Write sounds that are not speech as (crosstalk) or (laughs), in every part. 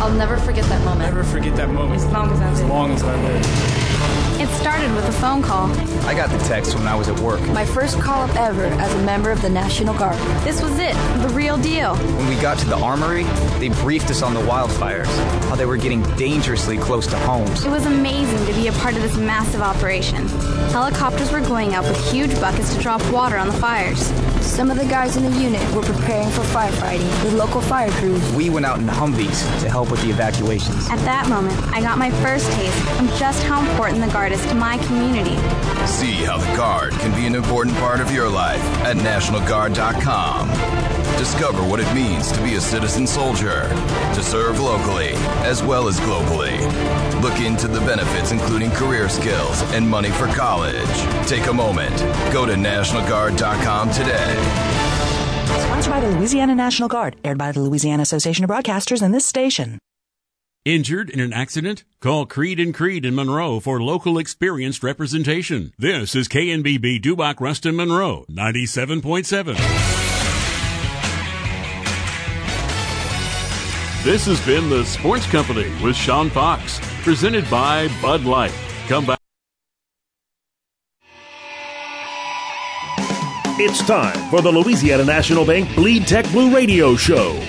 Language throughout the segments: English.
I'll never forget that moment. Never forget that moment. As long as I As long as I live. It started with a phone call. I got the text when I was at work. My first call up ever as a member of the National Guard. This was it, the real deal. When we got to the armory, they briefed us on the wildfires, how they were getting dangerously close to homes. It was amazing to be a part of this massive operation. Helicopters were going out with huge buckets to drop water on the fires. Some of the guys in the unit were preparing for firefighting with local fire crews. We went out in Humvees to help with the evacuations. At that moment, I got my first taste of just how important the Guard is to my community. See how the Guard can be an important part of your life at NationalGuard.com. Discover what it means to be a citizen soldier, to serve locally as well as globally. Look into the benefits, including career skills and money for college. Take a moment. Go to NationalGuard.com today. Sponsored by the Louisiana National Guard, aired by the Louisiana Association of Broadcasters and this station. Injured in an accident? Call Creed and Creed in Monroe for local experienced representation. This is KNBB Dubach Ruston Monroe, 97.7. This has been the Sports Company with Sean Fox, presented by Bud Light. Come back. It's time for the Louisiana National Bank Bleed Tech Blue Radio Show.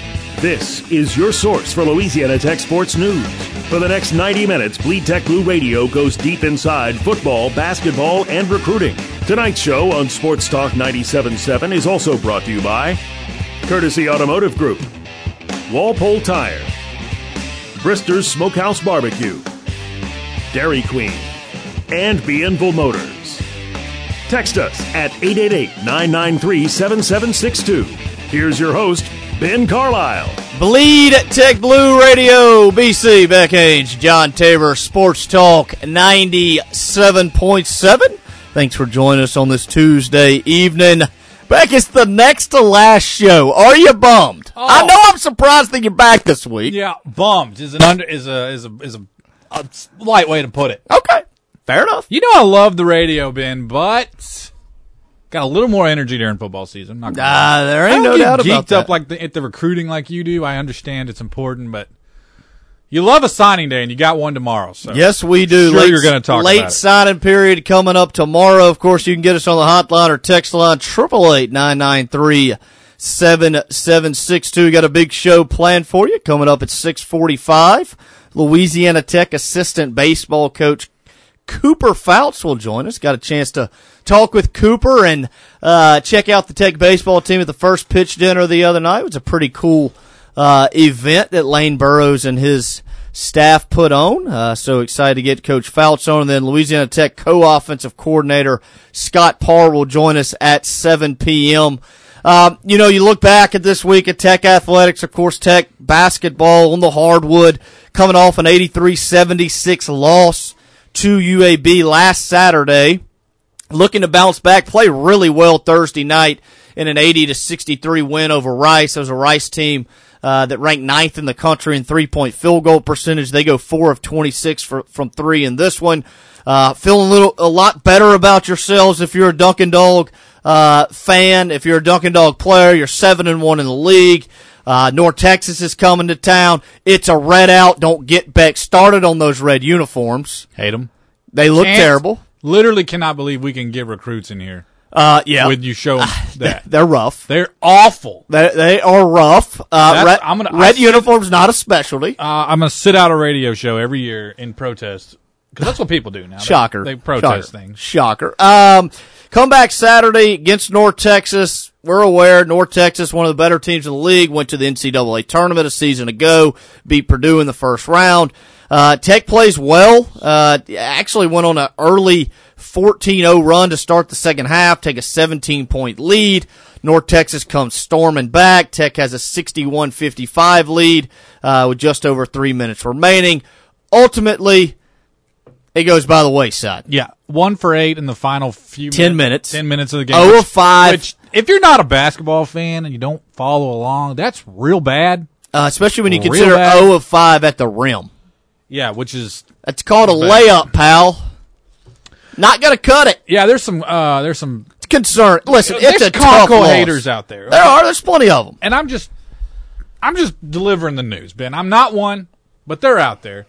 This is your source for Louisiana Tech sports news. For the next 90 minutes, Bleed Tech Blue Radio goes deep inside football, basketball, and recruiting. Tonight's show on Sports Talk 97.7 is also brought to you by Courtesy Automotive Group, Walpole Tire, Brister's Smokehouse Barbecue, Dairy Queen, and Bienville Motors. Text us at 888-993-7762. Here's your host, Ben Carlisle. Bleed Tech Blue Radio, BC, Beck Haynes, John Tabor, Sports Talk 97.7. Thanks for joining us on this Tuesday evening. Beck, it's the next to last show. Are you bummed? I oh. know I'm surprised that you're back this week. Yeah, bummed is an under is a is a is a, a light way to put it. Okay, fair enough. You know I love the radio, Ben, but got a little more energy during football season. Not Ah, lie. there ain't no doubt about geeked up like the, at the recruiting like you do. I understand it's important, but you love a signing day, and you got one tomorrow. So Yes, we do. Sure, late, you're going to talk late signing period coming up tomorrow. Of course, you can get us on the hotline or text line triple eight nine nine three seven seven six two. Got a big show planned for you coming up at six forty five. Louisiana Tech assistant baseball coach Cooper Fouts will join us. Got a chance to talk with Cooper and uh, check out the Tech baseball team at the first pitch dinner the other night. It was a pretty cool uh, event that Lane Burroughs and his staff put on. Uh, so excited to get Coach Fouts on. And then Louisiana Tech co-offensive coordinator Scott Parr will join us at 7 p.m. Um, you know, you look back at this week at Tech athletics, of course, Tech basketball on the hardwood coming off an 83-76 loss to UAB last Saturday looking to bounce back, play really well Thursday night in an 80 to 63 win over Rice. It was a Rice team uh, that ranked ninth in the country in three point field goal percentage. They go four of 26 for, from three in this one. Uh, feeling a little, a lot better about yourselves if you're a Dunkin' Dawg uh, fan. If you're a Dunkin' Dawg player, you're seven and one in the league. Uh, North Texas is coming to town. It's a red out. Don't get back started on those red uniforms. hate them. They look Can't- terrible. Literally cannot believe we can get recruits in here. Uh, yeah. When you show them that. They're rough. They're awful. They, they are rough. Uh, red, I'm gonna- I red sit- uniform's not a specialty. Uh, I'm going to sit out a radio show every year in protest because that's what people do now. They- Shocker. They, protest Shocker. things. Shocker. Um, come back Saturday against North Texas. We're aware North Texas, one of the better teams in the league, went to the NCAA tournament a season ago, beat Purdue in the first round. Uh, Tech plays well. Uh, actually went on an early 14-0 run to start the second half, take a 17 point lead. North Texas comes storming back. Tech has a 61-55 lead, uh, with just over three minutes remaining. Ultimately, it goes by the wayside. Yeah, one for eight in the final few 10 minutes. Ten minutes of the game. Oh, which- of five. Which, if you're not a basketball fan and you don't follow along, that's real bad. Uh, especially when you Real consider bad. 0 of 5 at the rim. Yeah, which is That's called a Bad. layup, pal. Not gonna cut it. yeah. There's some uh, there's some concern. Listen, it's a tough loss. haters out there. There are. There's plenty of them. and I'm just I'm just delivering the news, Ben. I'm not one. but they're out there,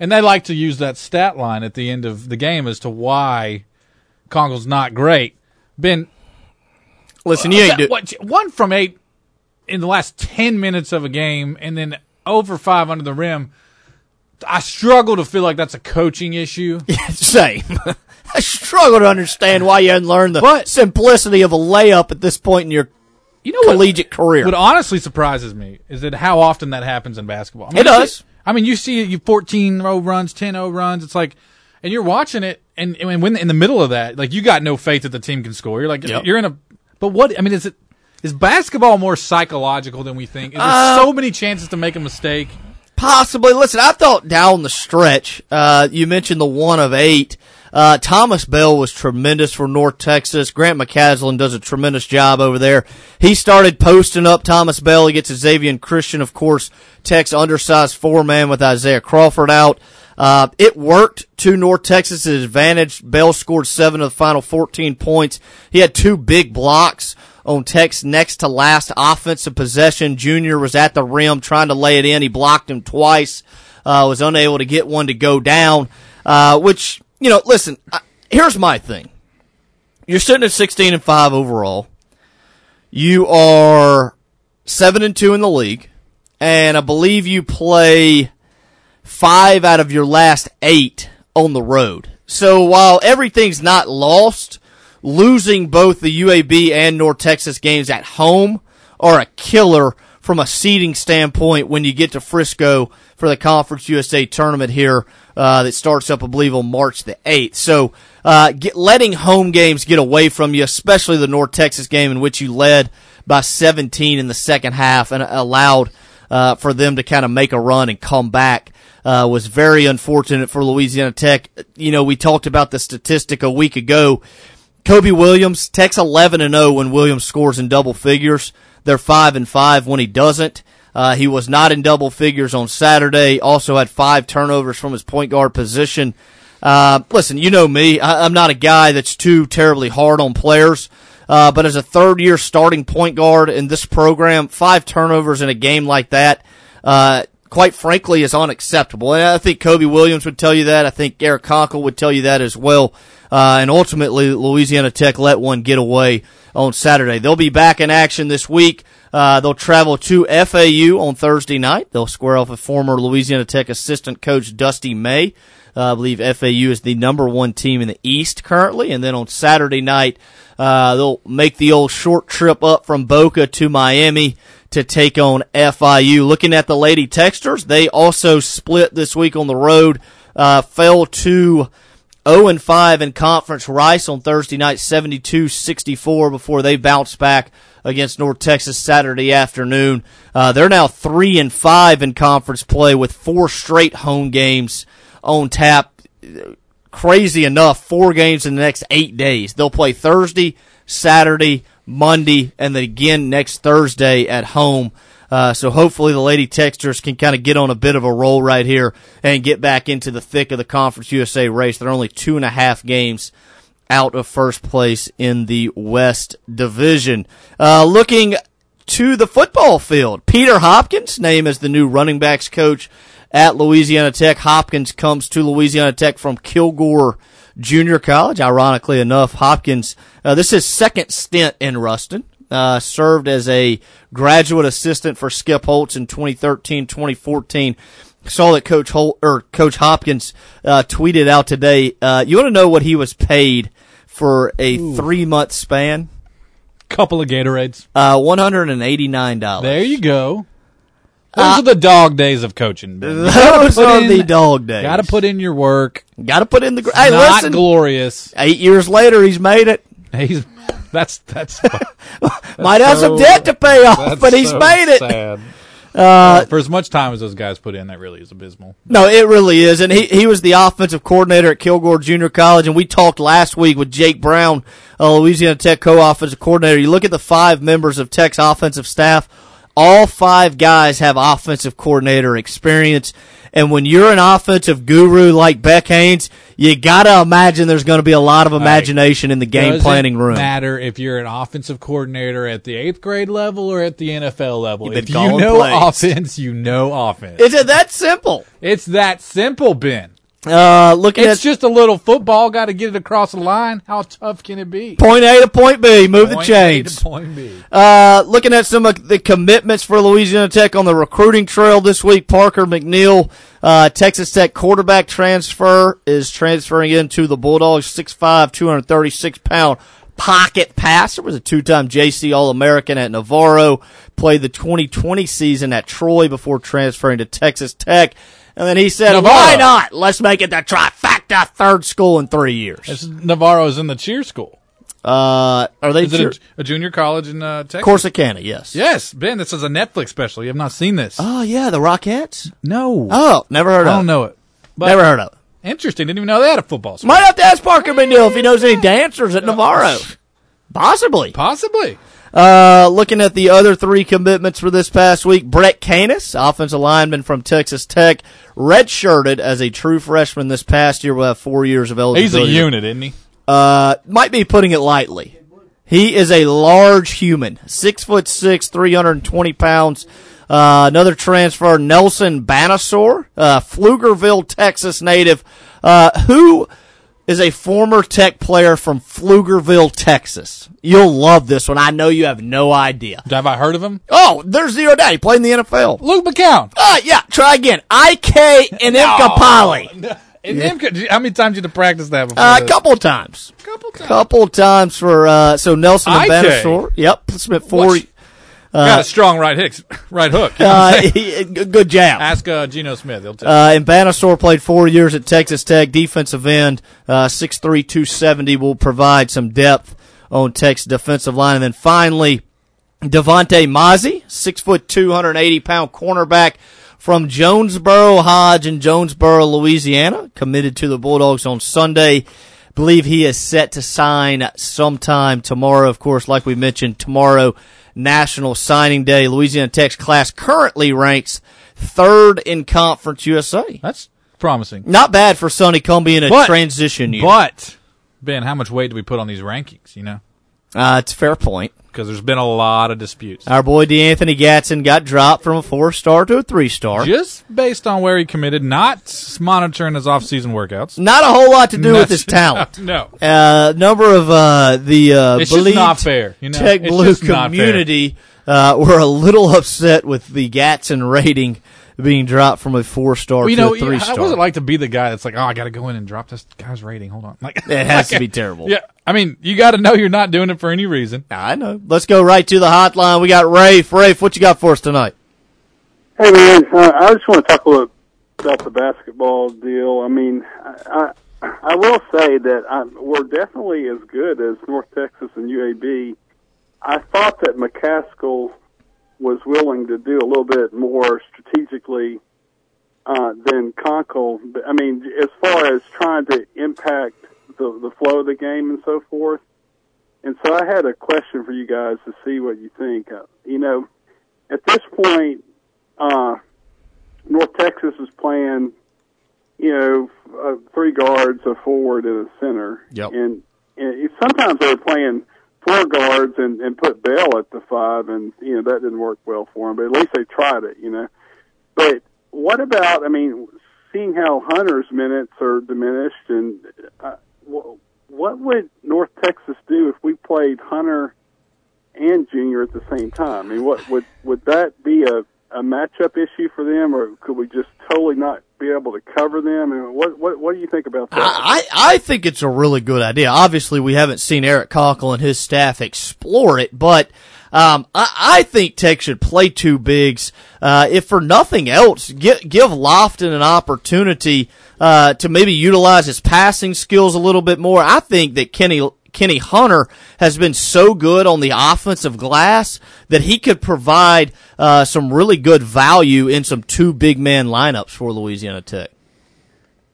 and they like to use that stat line at the end of the game as to why Konkle's not great. Ben, Listen, uh, you ain't do- what, one from eight in the last ten minutes of a game, and then over five under the rim. I struggle to feel like that's a coaching issue. (laughs) Same. (laughs) I struggle to understand why you hadn't learned the But- simplicity of a layup at this point in your You know what? collegiate career. What honestly surprises me is that how often that happens in basketball. I mean, It you does. See- I mean, you see you 14 0 runs, 10 0 runs. It's like, and you're watching it, and, and when in the middle of that, like you got no faith that the team can score. You're like, Yep. you're in a. But what? I mean, is it is basketball more psychological than we think? Is there Uh, so many chances to make a mistake? Possibly. Listen, I thought down the stretch, uh, you mentioned the one of eight. Uh, Thomas Bell was tremendous for North Texas. Grant McCasland does a tremendous job over there. He started posting up Thomas Bell. He gets Exavian Christon, of course, Tech's undersized four man with Isaiah Crawford out. Uh, it worked to North Texas' advantage. Bell scored seven of the final 14 points. He had two big blocks on Tech's next to last offensive possession. Junior was at the rim trying to lay it in. He blocked him twice. Uh, was unable to get one to go down. Uh, which, you know, listen, I, here's my thing. You're sitting at 16 and 5 overall. You are 7 and 2 in the league. And I believe you play five out of your last eight on the road. So while everything's not lost, losing both the UAB and North Texas games at home are a killer from a seeding standpoint when you get to Frisco for the Conference USA tournament here uh, that starts up, I believe, on March the 8th. So uh, get, letting home games get away from you, especially the North Texas game in which you led by 17 in the second half and allowed uh, for them to kind of make a run and come back uh, was very unfortunate for Louisiana Tech. You know, we talked about the statistic a week ago. Cobe Williams, Tech's 11 and 0 when Williams scores in double figures. They're 5 and 5 when he doesn't. Uh, he was not in double figures on Saturday. Also had five turnovers from his point guard position. Uh, listen, you know me. I, I'm not a guy that's too terribly hard on players. Uh, but as a third year starting point guard in this program, five turnovers in a game like that, uh, quite frankly, is unacceptable. And I think Cobe Williams would tell you that. I think Eric Konkle would tell you that as well. Uh, and ultimately, Louisiana Tech let one get away on Saturday. They'll be back in action this week. Uh, they'll travel to FAU on Thursday night. They'll square off with former Louisiana Tech assistant coach Dusty May. Uh, I believe FAU is the number one team in the East currently. And then on Saturday night, uh, they'll make the old short trip up from Boca to Miami to take on FIU. Looking at the Lady Techsters, they also split this week on the road, uh, fell to 0 and 5 in conference. Rice on Thursday night, 72-64 before they bounced back against North Texas Saturday afternoon. Uh, they're now 3 and 5 in conference play with four straight home games on tap. Crazy enough, four games in the next eight days. They'll play Thursday, Saturday, Monday, and then again next Thursday at home. Uh, so hopefully the Lady Techsters can kind of get on a bit of a roll right here and get back into the thick of the Conference USA race. They're only two and a half games out of first place in the West Division. Uh, looking to the football field, Peter Hopkins, named as the new running backs coach at Louisiana Tech. Hopkins comes to Louisiana Tech from Kilgore Junior College. Ironically enough, Hopkins, uh, this is second stint in Ruston. Uh, served as a graduate assistant for Skip Holtz in 2013, 2014. Saw that Coach Holt or Coach Hopkins uh, tweeted out today. Uh, you want to know what he was paid for a three month span? Couple of Gatorades. Uh, one hundred and eighty nine dollars. There you go. Those are the dog days of coaching. Ben. You gotta Uh, Those are in- the dog days. Got to put in your work. Got to put in the. Gr- hey, Not listen. glorious. Eight years later, he's made it. He's that's that's (laughs) Might have some debt to pay off, but he's so made it. sad. Uh, For as much time as those guys put in, that really is abysmal. No, it really is. And he, he was the offensive coordinator at Kilgore Junior College. And we talked last week with Jake Brown, uh, Louisiana Tech co-offensive coordinator. You look at the five members of Tech's offensive staff. All five guys have offensive coordinator experience. And when you're an offensive guru like Beck Haynes, you got to imagine there's going to be a lot of imagination in the game planning room. Matter if you're an offensive coordinator at the eighth grade level or at the NFL level. If you know plays. offense, you know offense. Is it that simple? It's that simple, Ben. Uh, looking It's at just a little football. Got to get it across the line. How tough can it be? point A to point B, move the Point A chains. to point B. Uh, looking at some of the commitments for Louisiana Tech on the recruiting trail this week, Parker McNeil, uh, Texas Tech quarterback transfer is transferring into the Bulldogs, 6'5", 236 pound pocket passer. Was a two-time JC All-American at Navarro. Played the 2020 season at Troy before transferring to Texas Tech. And then he said, Navarro. why not? Let's make it the trifecta third school in three years. It's Navarro's in the cheer school. Uh, are they Is it a, a junior college in uh, Texas? Corsicana? Yes. Yes, Ben. This is a Netflix special. You have not seen this. Oh yeah, the Rockettes. no. Oh, never heard I of. I don't it. know it. But Never heard of. it. Interesting. Didn't even know they had a football. School. Might have to ask Parker McNeil if he knows any dancers at Navarro. (laughs) Possibly. Possibly. Uh, looking at the other three commitments for this past week, Brett Canis, offensive lineman from Texas Tech, redshirted as a true freshman this past year. Will have four years of eligibility. He's a unit, isn't he? Uh, might be putting it lightly. He is a large human, six foot six, three hundred and twenty pounds. Uh, another transfer, Nelson Mbanasor, uh, Pflugerville, Texas native, uh, who is a former Tech player from Pflugerville, Texas. You'll love this one. I know you have no idea. Have I heard of him? Oh, there's zero doubt. He played in the NFL. Luke McCown. Uh, yeah, try again. I.K. Enemkpali. And Imka- how many times did you practice that before? Uh, a this? couple times. Couple times. Couple times for uh, so Nelson and. Yep, spent four. What's- Got a strong right hook. (laughs) Right hook. You know Uh, I'm saying? (laughs) he- good jab. Ask uh, Geno Smith. He'll tell. you. Uh, and Mbanasor played four years at Texas Tech, defensive end, uh, 6'3", 270, will provide some depth on Tech's defensive line. And then finally, Devontae Mozzie, six foot, 280 pound cornerback from Jonesboro Hodge in Jonesboro, Louisiana, committed to the Bulldogs on Sunday. Believe he is set to sign sometime tomorrow. Of course, like we mentioned, tomorrow, National Signing Day. Louisiana Tech's class currently ranks third in Conference USA. That's promising. Not bad for Sonny Cumbie in a But- transition year. But Ben, how much weight do we put on these rankings? You know, uh, it's a fair point. Because there's been a lot of disputes. Our boy DeAnthony Gatson got dropped from a four star to a three star. Just based on where he committed, not monitoring his off-season workouts. Not a whole lot to do with his talent. (laughs) No, Uh, number of uh, the uh, it's just not fair. You know, Tech Blue just not fair. community uh, were a little upset with the Gatson rating being dropped from a four star Well, you to know, a three how star. was it like to be the guy that's like, oh, I got to go in and drop this guy's rating? Hold on, like (laughs) it has to be terrible. Yeah, I mean, you got to know you're not doing it for any reason. I know. Let's go right to the hotline. We got Rafe. Rafe, what you got for us tonight? Hey man, uh, I just want to talk a little about the basketball deal. I mean, I I, I will say that I, we're definitely as good as North Texas and UAB. I thought that McCasland was willing to do a little bit more strategically uh, than Konkle. But, I mean, as far as trying to impact the the flow of the game and so forth. And so I had a question for you guys to see what you think. Uh, you know, at this point, uh, North Texas is playing, you know, uh, three guards, a forward, and a center. Yep. And, and sometimes they're playing four guards and, and put Bell at the five, and you know that didn't work well for them. But at least they tried it, you know. But what about? I mean, seeing how Hunter's minutes are diminished, and uh, what would North Texas do if we played Hunter and Junior at the same time? I mean, what would would that be a a matchup issue for them, or could we just totally not be able to cover them? And what what what do you think about that? I, I think it's a really good idea. Obviously, we haven't seen Eric Konkle and his staff explore it, but um, I, I think Tech should play two bigs. Uh, if for nothing else, give, give Lofton an opportunity uh, to maybe utilize his passing skills a little bit more. I think that Kenny Kenny Hunter has been so good on the offensive glass that he could provide uh, some really good value in some two big man lineups for Louisiana Tech.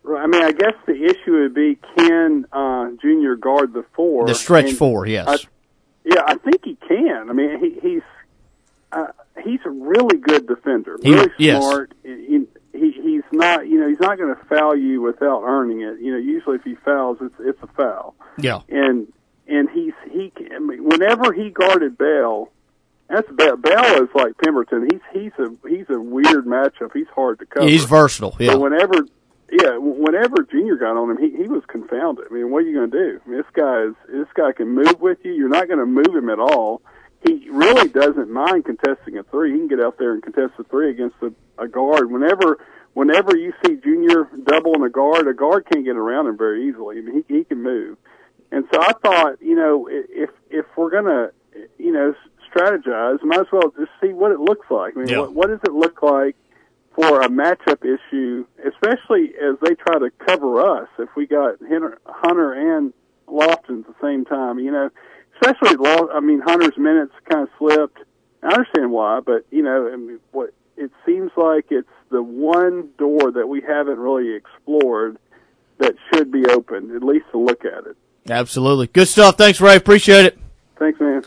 I mean, I guess the issue would be can uh, Junior guard the four? The stretch And four, yes. I, yeah, I think he can. I mean, he, he's uh, he's a really good defender. He- really yes. smart. He, he he's not, you know, he's not going to foul you without earning it. You know, usually if he fouls, it's it's a foul. Yeah. And and he's he I mean, whenever he guarded Bell, that's Bell. Bell is like Pemberton. He's he's a he's a weird matchup. He's hard to cover. He's versatile. Yeah. But whenever, yeah, whenever Junior got on him, he he was confounded. I mean, what are you going to do? I mean, this guy is this guy can move with you. You're not going to move him at all. He really doesn't mind contesting a three. He can get out there and contest a three against a, a guard. Whenever whenever you see Junior doubling a guard, a guard can't get around him very easily. I mean, he he can move. And so I thought, you know, if if we're gonna, you know, strategize, might as well just see what it looks like. I mean, Yeah. what, what does it look like for a matchup issue, especially as they try to cover us? If we got Hunter, Hunter and Lofton at the same time, you know, especially I mean, Hunter's minutes kind of slipped. I understand why, but you know, I mean, what it seems like it's the one door that we haven't really explored that should be open, at least to look at it. Absolutely. Good stuff. Thanks, Ray. Appreciate it. Thanks, man.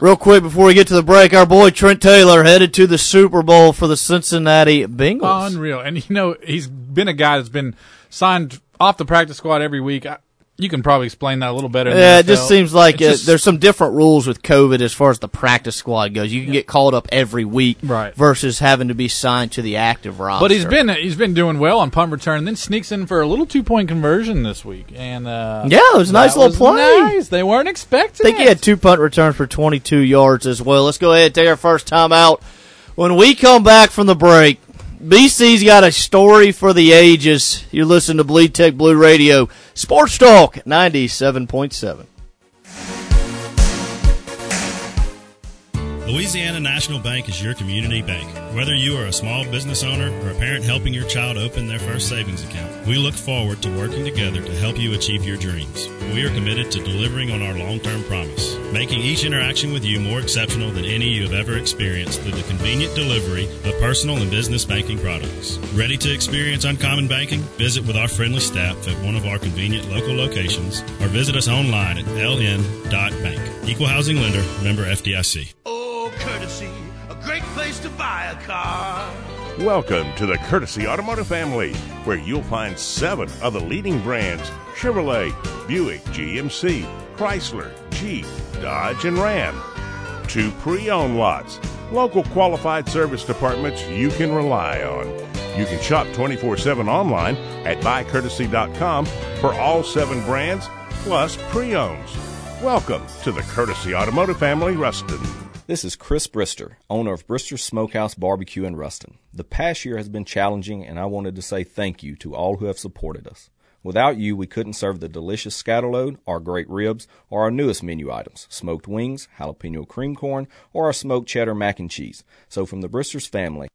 Real quick before we get to the break, our boy Trent Taylor headed to the Super Bowl for the Cincinnati Bengals. Unreal. And you know, he's been a guy that's been signed off the practice squad every week. I, you can probably explain that a little better. Yeah, it just seems like uh, just- there's some different rules with COVID as far as the practice squad goes. You can get called up every week, Right. Versus having to be signed to the active roster. But he's been he's been doing well on punt return, and then sneaks in for a little two point conversion this week. And uh, Yeah, it was a nice little play. Nice. They weren't expecting. I think he had two punt returns for 22 yards as well. Let's go ahead and take our first time out. When we come back from the break, BC's got a story for the ages. You're listening to Bleed Tech Blue Radio, Sports Talk 97.7. Louisiana National Bank is your community bank. Whether you are a small business owner or a parent helping your child open their first savings account, we look forward to working together to help you achieve your dreams. We are committed to delivering on our long term promise, making each interaction with you more exceptional than any you have ever experienced through the convenient delivery of personal and business banking products. Ready to experience uncommon banking? Visit with our friendly staff at one of our convenient local locations or visit us online at ln.bank. Equal housing lender, member FDIC. To buy a car. Welcome to the Courtesy Automotive family, where you'll find seven of the leading brands Chevrolet, Buick, GMC, Chrysler, Jeep, Dodge, and Ram. Two pre owned lots, local qualified service departments you can rely on. You can shop 24 7 online at buycourtesy.com for all seven brands plus pre owns. Welcome to the Courtesy Automotive family, Ruston. This is Chris Brister, owner of Brister Smokehouse Barbecue in Ruston. The past year has been challenging, and I wanted to say thank you to all who have supported us. Without you, we couldn't serve the delicious scatterload, our great ribs, or our newest menu items, smoked wings, jalapeno cream corn, or our smoked cheddar mac and cheese. So from the Bristers family,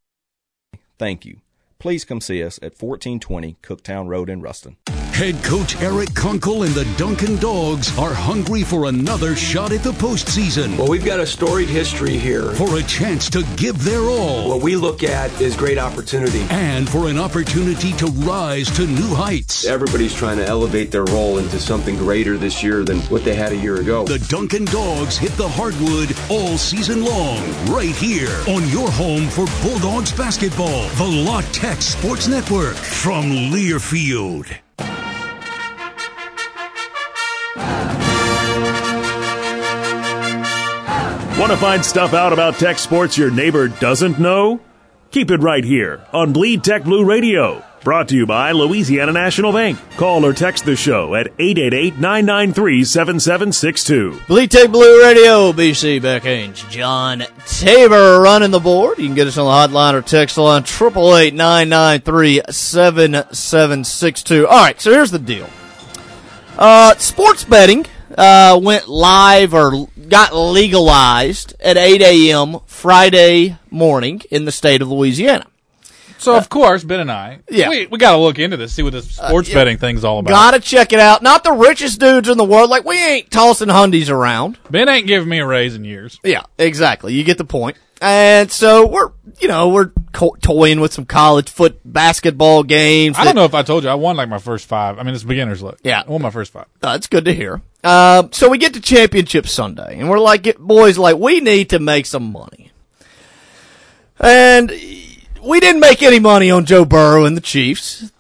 thank you. Please come see us at 1420 Cooktown Road in Ruston. Head coach Eric Konkle and the Dunkin' Dawgs are hungry for another shot at the postseason. Well, we've got a storied history here. For a chance to give their all. What we look at is great opportunity. And for an opportunity to rise to new heights. Everybody's trying to elevate their role into something greater this year than what they had a year ago. The Dunkin' Dawgs hit the hardwood all season long, right here on your home for Bulldogs basketball. The La Tech Sports Network from Learfield. Want to find stuff out about tech sports your neighbor doesn't know? Keep it right here on Bleed Tech Blue Radio. Brought to you by Louisiana National Bank. Call or text the show at 888-993-7762. Bleed Tech Blue Radio, BC Beck Haynes, John Tabor running the board. You can get us on the hotline or text line triple eight nine nine three seven seven six two. All right, so here's the deal. Uh, sports betting uh, went live or got legalized at 8 a.m. Friday morning in the state of Louisiana. So of course, Ben and I, Yeah. we, we got to look into this, see what this sports yeah. betting thing's all about. Gotta check it out. Not the richest dudes in the world. Like, we ain't tossing hundies around. Ben ain't giving me a raise in years. Yeah, exactly. You get the point. And so we're, you know, we're co- toying with some college foot basketball games. I don't know if I told you I won like my first five. I mean, it's beginner's luck. Yeah. I won my first five. That's good to hear. Um, so we get to championship Sunday, and we're like, boys, like we need to make some money. And we didn't make any money on Joe Burrow and the Chiefs.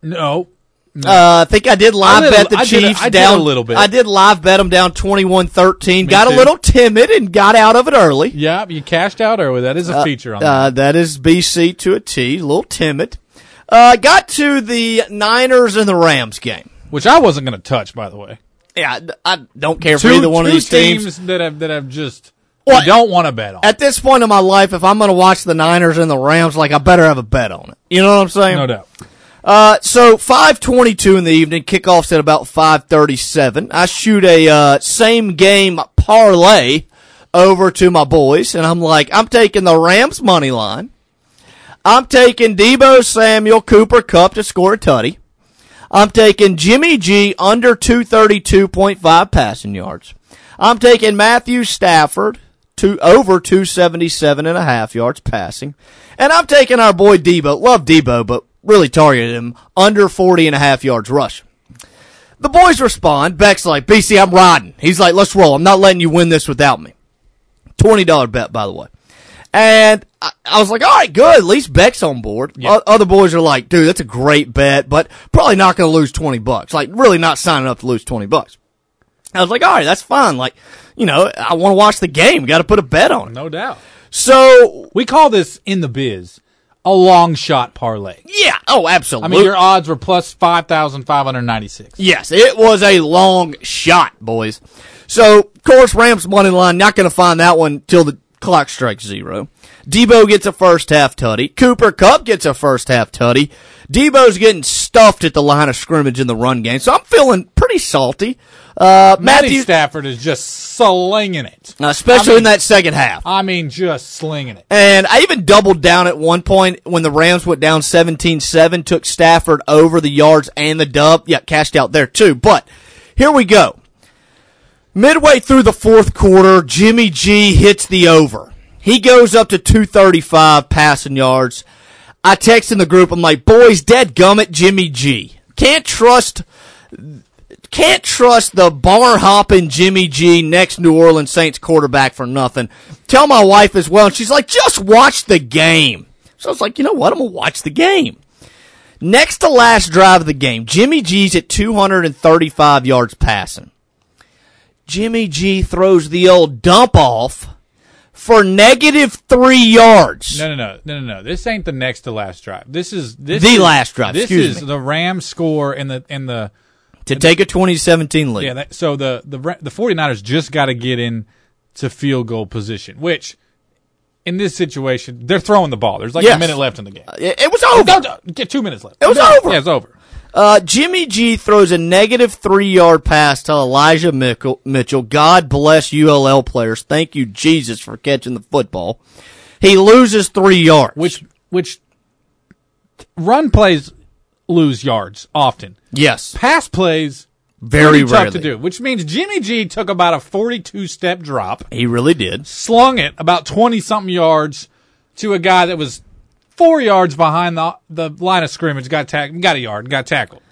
No. no. Uh, I think I did live I did bet the I did Chiefs I did a little bit. I did live bet them down 21-13. Me Got a little timid and got out of it early. yeah, you cashed out early. That is a Uh, feature on uh, that is BC to a T. A little timid. Uh, got to the Niners and the Rams game. which I wasn't going to touch, by the way. Yeah, I don't care for Two, either one of these teams. that have that have just Well, I don't want to bet on. At this point in my life, if I'm going to watch the Niners and the Rams, like I better have a bet on it. You know what I'm saying? No doubt. Uh, so 5:22 in the evening, kickoffs at about 5:37. I shoot a uh, same game parlay over to my boys, and I'm like, I'm taking the Rams money line. I'm taking Deebo Samuel, Cooper Kupp to score a tutty. I'm taking Jimmy G under 232.5 passing yards. I'm taking Matthew Stafford to over 277 and a half yards passing. And I'm taking our boy Deebo. Love Deebo, but really targeted him under 40 and a half yards rush. The boys respond. Beck's like, BC, I'm riding. He's like, let's roll. I'm not letting you win this without me. $20 bet, by the way. And I, I was like, all right, good. At least Beck's on board. O- other boys are like, dude, that's a great bet, but probably not going to lose 20 bucks. Like, really not signing up to lose 20 bucks. I was like, all right, that's fine. Like, you know, I want to watch the game. Got to put a bet on it. No doubt. So we call this in the biz a long shot parlay. Yeah. Oh, absolutely. I mean, your odds were plus five thousand five hundred ninety six. Yes, it was a long shot, boys. So, of course, Rams money line, not going to find that one till the clock strikes zero. Deebo gets a first half tutty. Cooper Kupp gets a first half tutty. Deebo's getting stuffed at the line of scrimmage in the run game, so I'm feeling pretty salty. Uh, Matty Matthew, Stafford is just slinging it, especially I mean- in that second half. I mean, just slinging it. And I even doubled down at one point when the Rams went down 17-7, took Stafford over the yards and the dub. Yeah, cashed out there too. But here we go. Midway through the fourth quarter, Jimmy G hits the over. He goes up to 235 passing yards. I text in the group, I'm like, boys, dead gummit Jimmy G. Can't trust can't trust the bar hopping Jimmy G next New Orleans Saints quarterback for nothing. Tell my wife as well, and she's like, just watch the game. So I was like, you know what? I'm gonna watch the game. Next to last drive of the game, Jimmy G's at 235 yards passing. Jimmy G throws the old dump off for negative three yards. No, no, no, no, no, no. This ain't the next to last drive. This is this The is- last drive, This excuse is me. the Rams score in the in the To take a 2017 lead. yeah. That, so the the the 49ers just got to get in to field goal position, which in this situation they're throwing the ball. There's like Yes. a minute left in the game. Uh, it, it was over. No, no, get two minutes left. It was No, over. Yeah, it's over. Uh, Jimmy G throws a negative three yard pass to Elijah Mitchell. God bless ULL players. Thank you, Jesus, for catching the football. He loses three yards. Which which run plays lose yards often. Yes. Pass plays Very tough rarely. to do, which means Jimmy G took about a 42 step drop, He really did. slung it about 20 something yards to a guy that was four yards behind the the line of scrimmage. Got tack, got a yard, got tackled.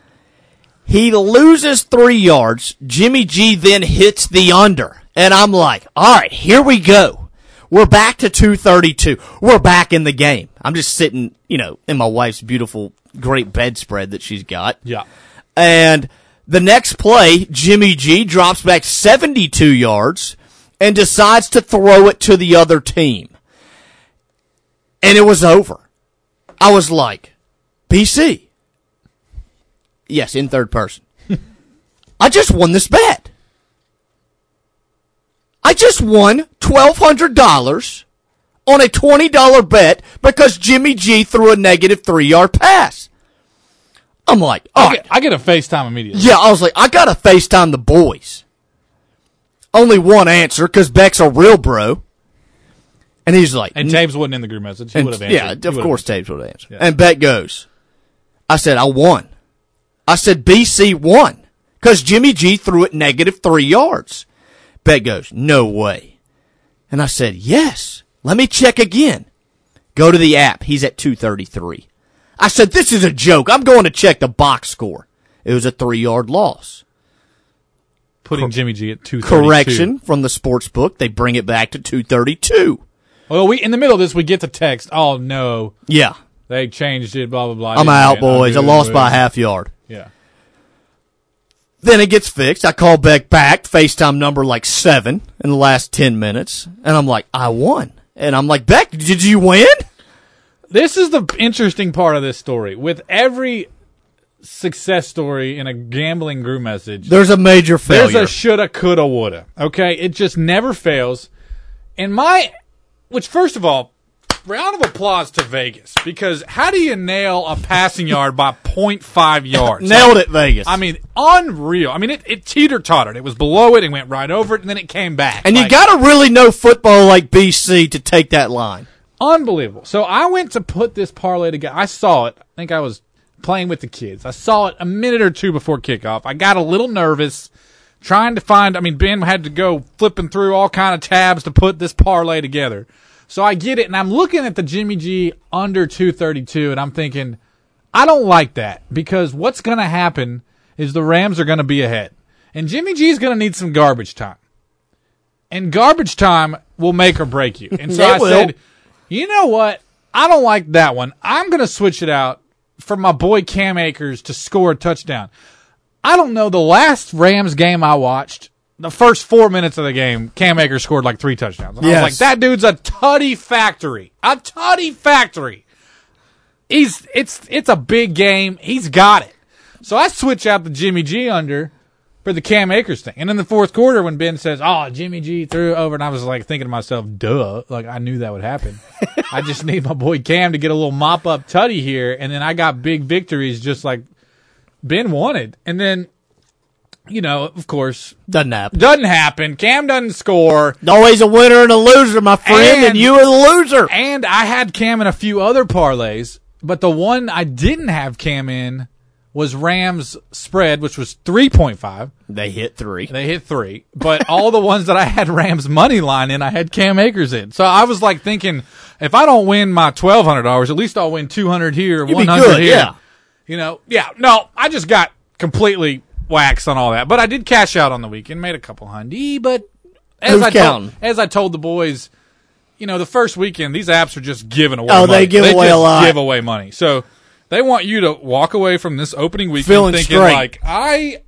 He loses three yards. Jimmy G then hits the under. And I'm like, all right, here we go. We're back to 232. We're back in the game. I'm just sitting, you know, in my wife's beautiful, great bedspread that she's got. Yeah. And the next play, Jimmy G drops back 72 yards and decides to throw it to the other team. And it was over. I was like, BC. Yes, in third person. (laughs) I just won this bet. I just won $1,200 on a $20 bet because Jimmy G threw a negative three yard pass. I'm like, all I right. I get a FaceTime immediately. Yeah, I was like, I gotta FaceTime the boys. Only one answer, because Beck's a real bro. And he's like, And James wasn't in the group message. He would have answered. Yeah, of course answered. Taves would have answered. Yeah. And Beck goes, I said, I won. I said, BC won. Because Jimmy G threw it negative three yards. Beck goes, no way. And I said, yes. Let me check again. Go to the app. He's at 233. I said, this is a joke. I'm going to check the box score. It was a three yard loss. Putting Jimmy G at two. Correction from the sports book. They bring it back to 232. Well, we in the middle of this, we get the text. Oh no, Yeah. they changed it. Blah blah blah. I'm Didn't out, get- boys. I lost by a half yard. Yeah. Then it gets fixed. I call Beck back, FaceTime number like seven in the last 10 minutes. And I'm like, I won. And I'm like, Beck, did you win? This is the interesting part of this story. With every success story in a gambling group message, There's a major failure. There's a shoulda, coulda, woulda. Okay, it just never fails. And my, which first of all, round of applause to Vegas because how do you nail a passing yard by 0.5 yards? Nailed it, Vegas. I mean, unreal. I mean, it, it teeter tottered. It was below it and went right over it, and then it came back. and you got to really know football like BC to take that line. Unbelievable. So I went to put this parlay together. I saw it. I think I was playing with the kids. I saw it a minute or two before kickoff. I got a little nervous trying to find I mean Ben had to go flipping through all kind of tabs to put this parlay together. So I get it and I'm looking at the Jimmy G under 232 and I'm thinking I don't like that because what's going to happen is the Rams are going to be ahead. And Jimmy G is going to need some garbage time. And garbage time will make or break you. And (laughs) so I will. said, you know what? I don't like that one. I'm going to switch it out for my boy Cam Akers to score a touchdown. I don't know. The last Rams game I watched, the first four minutes of the game, Cam Akers scored like three touchdowns. And I was like, that dude's a tutty factory. A tutty factory. He's it's it's a big game. He's got it. So I switch out the Jimmy G under for the Cam Akers thing. And in the fourth quarter, when Ben says, "Oh, Jimmy G threw over," and I was like thinking to myself, "Duh!" Like I knew that would happen. (laughs) I just need my boy Cam to get a little mop up tutty here, and then I got big victories just like Ben wanted. And then, you know, of course, Doesn't happen. doesn't happen. Cam doesn't score. Always a winner and a loser, my friend, and, And- you are the loser. And I had Cam in a few other parlays, but the one I didn't have Cam in was Rams spread, which was 3.5. They hit three. They hit three. But all the ones that I had Rams money line in, I had Cam Akers in. So I was like thinking, if I don't win my $1,200, at least I'll win 200 here, You'd be 100 good, here. yeah. You know, yeah. No, I just got completely waxed on all that. But I did cash out on the weekend, made a couple hundy, but as Who's I counting? told, as I told the boys, you know, the first weekend, these apps are just giving away. Oh, money. they give away a lot. Give away money. So they want you to walk away from this opening weekend Feeling thinking straight. like I,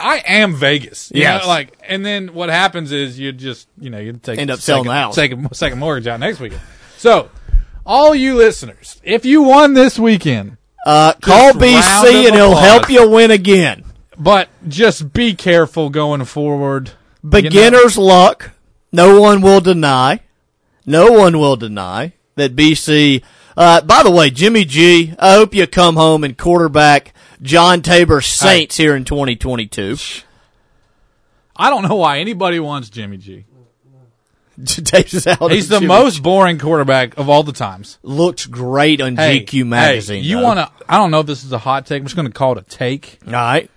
I am Vegas. Yeah, like, and then what happens is you just, you know, you take End up second, selling. Take a second mortgage out next weekend. So, all you listeners, if you won this weekend, Uh, call BC and he'll help you win again. but just be careful going forward. You know? Beginner's luck. No one will deny. No one will deny that BC. Uh, by the way, Jimmy G. I hope you come home and quarterback John Tabor Saints here in 2022. I don't know why anybody wants Jimmy G. (laughs) Us out. He's the Jimmy most boring quarterback of all the times. Looks great on Hey, GQ magazine. Hey, you want to? I don't know if this is a hot take. I'm just going to call it a take. All right.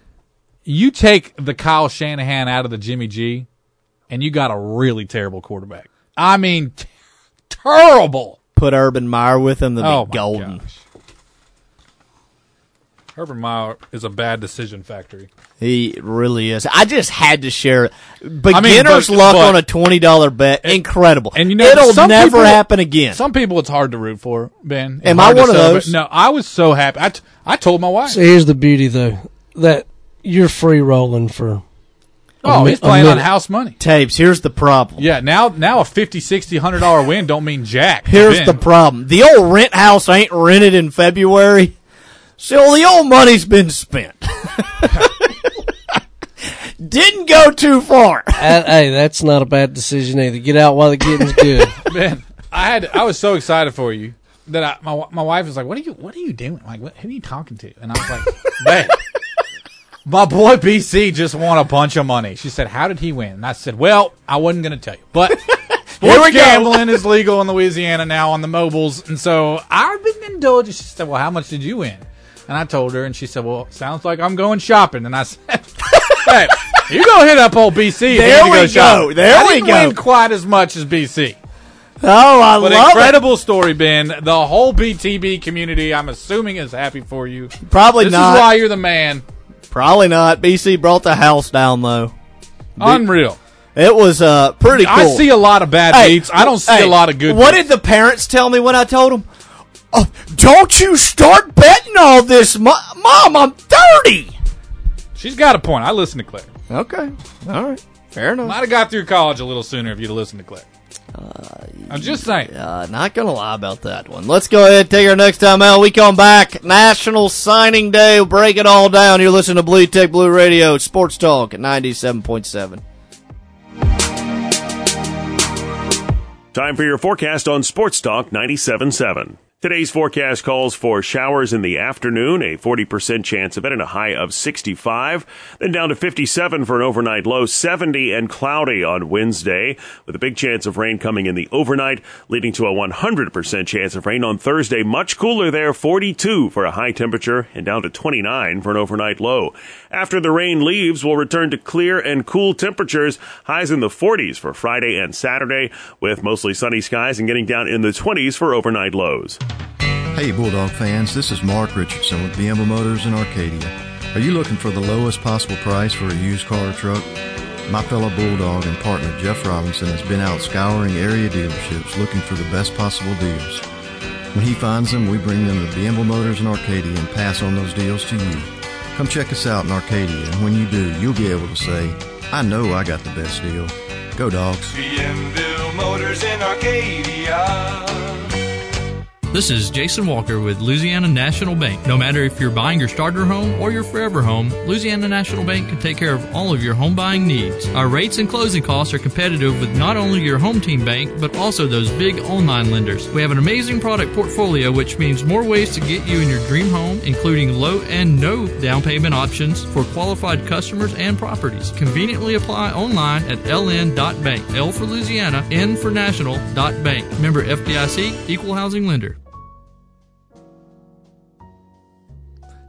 You take the Kyle Shanahan out of the Jimmy G, and you got a really terrible quarterback. I mean, t- terrible. Put Urban Meyer with him. That'd Oh golden. Urban Meyer is a bad decision factory. He really is. I just had to share it. Beginner's but- luck but- on a twenty dollar bet, incredible. And you know, it'll some never people- happen again. Some people it's hard to root for. Ben, It's Am I one of those? No, I was so happy. I, t- I told my wife. So here's the beauty, though, that you're free rolling for. Oh, mi- he's playing on house money. Tapes. Here's the problem. Yeah, now now a 50 60 100 dollar win don't mean jack. Here's Ben. the problem. The old rent house ain't rented in February. So the old money's been spent. (laughs) Didn't go too far. (laughs) Uh, hey, that's not a bad decision either. Get out while the getting's good. (laughs) Ben, I had I was so excited for you that I, my my wife was like, "What are you What are you doing? Like, what, who are you talking to?" And I was like, (laughs) "Babe, my boy BC just won a bunch of money." She said, "How did he win?" And I said, "Well, I wasn't going to tell you, but sports we go. gambling is legal in Louisiana now on the mobiles, and so I've been indulged." She said, "Well, how much did you win?" And I told her, and she said, "Well, sounds like I'm going shopping." And I said, (laughs) "Hey, you go hit up old BC. There we go shopping." There I we didn't go. Win quite as much as BC. Oh, I But love incredible story, Ben. The whole BTB community, I'm assuming, is happy for you. Probably this not. This is why you're the man. Probably not. BC brought the house down though. Unreal. It was uh, pretty cool. I see a lot of bad Hey, beats. I don't see hey, a lot of good. What beats. did the parents tell me when I told them? Oh, don't you start betting all this, Mo- mom. I'm thirty. She's got a point. I listen to Claire. Okay, all right, fair enough. Might have got through college a little sooner if you'd listened to Claire. I'm just saying. Uh, not gonna lie about that one. Let's go ahead and take our next time out. We come back. National Signing Day. We'll break it all down. You're listening to Bleed Tech Blue Radio Sports Talk at 97.7. Time for your forecast on Sports Talk 97.7. Today's forecast calls for showers in the afternoon, a 40% chance of it, and a high of 65. Then down to 57 for an overnight low, 70 and cloudy on Wednesday, with a big chance of rain coming in the overnight, leading to a 100% chance of rain on Thursday. Much cooler there, 42 for a high temperature, and down to 29 for an overnight low. After the rain leaves, we'll return to clear and cool temperatures, highs in the 40s for Friday and Saturday, with mostly sunny skies and getting down in the 20s for overnight lows. Hey, Bulldog fans, this is Mark Richardson with BMO Motors in Arcadia. Are you looking for the lowest possible price for a used car or truck? My fellow Bulldog and partner Jeff Robinson has been out scouring area dealerships looking for the best possible deals. When he finds them, we bring them to BMO Motors in Arcadia and pass on those deals to you. Come check us out in Arcadia, and when you do, you'll be able to say, I know I got the best deal. Go, dogs. Bienville Motors in Arcadia. This is Jason Walker with Louisiana National Bank. No matter if you're buying your starter home or your forever home, Louisiana National Bank can take care of all of your home buying needs. Our rates and closing costs are competitive with not only your home team bank, but also those big online lenders. We have an amazing product portfolio, which means more ways to get you in your dream home, including low and no down payment options for qualified customers and properties. Conveniently apply online at ln.bank. L for Louisiana, N for national, bank. Member FDIC, equal housing lender.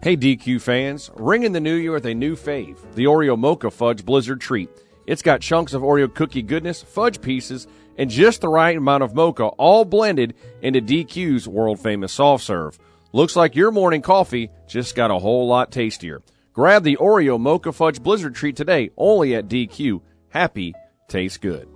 Hey DQ fans, ringing the new year with a new fave, the Oreo Mocha Fudge Blizzard Treat. It's got chunks of Oreo cookie goodness, fudge pieces, and just the right amount of mocha all blended into DQ's world famous soft serve. Looks like your morning coffee just got a whole lot tastier. Grab the Oreo Mocha Fudge Blizzard Treat today only at DQ. Happy tastes good.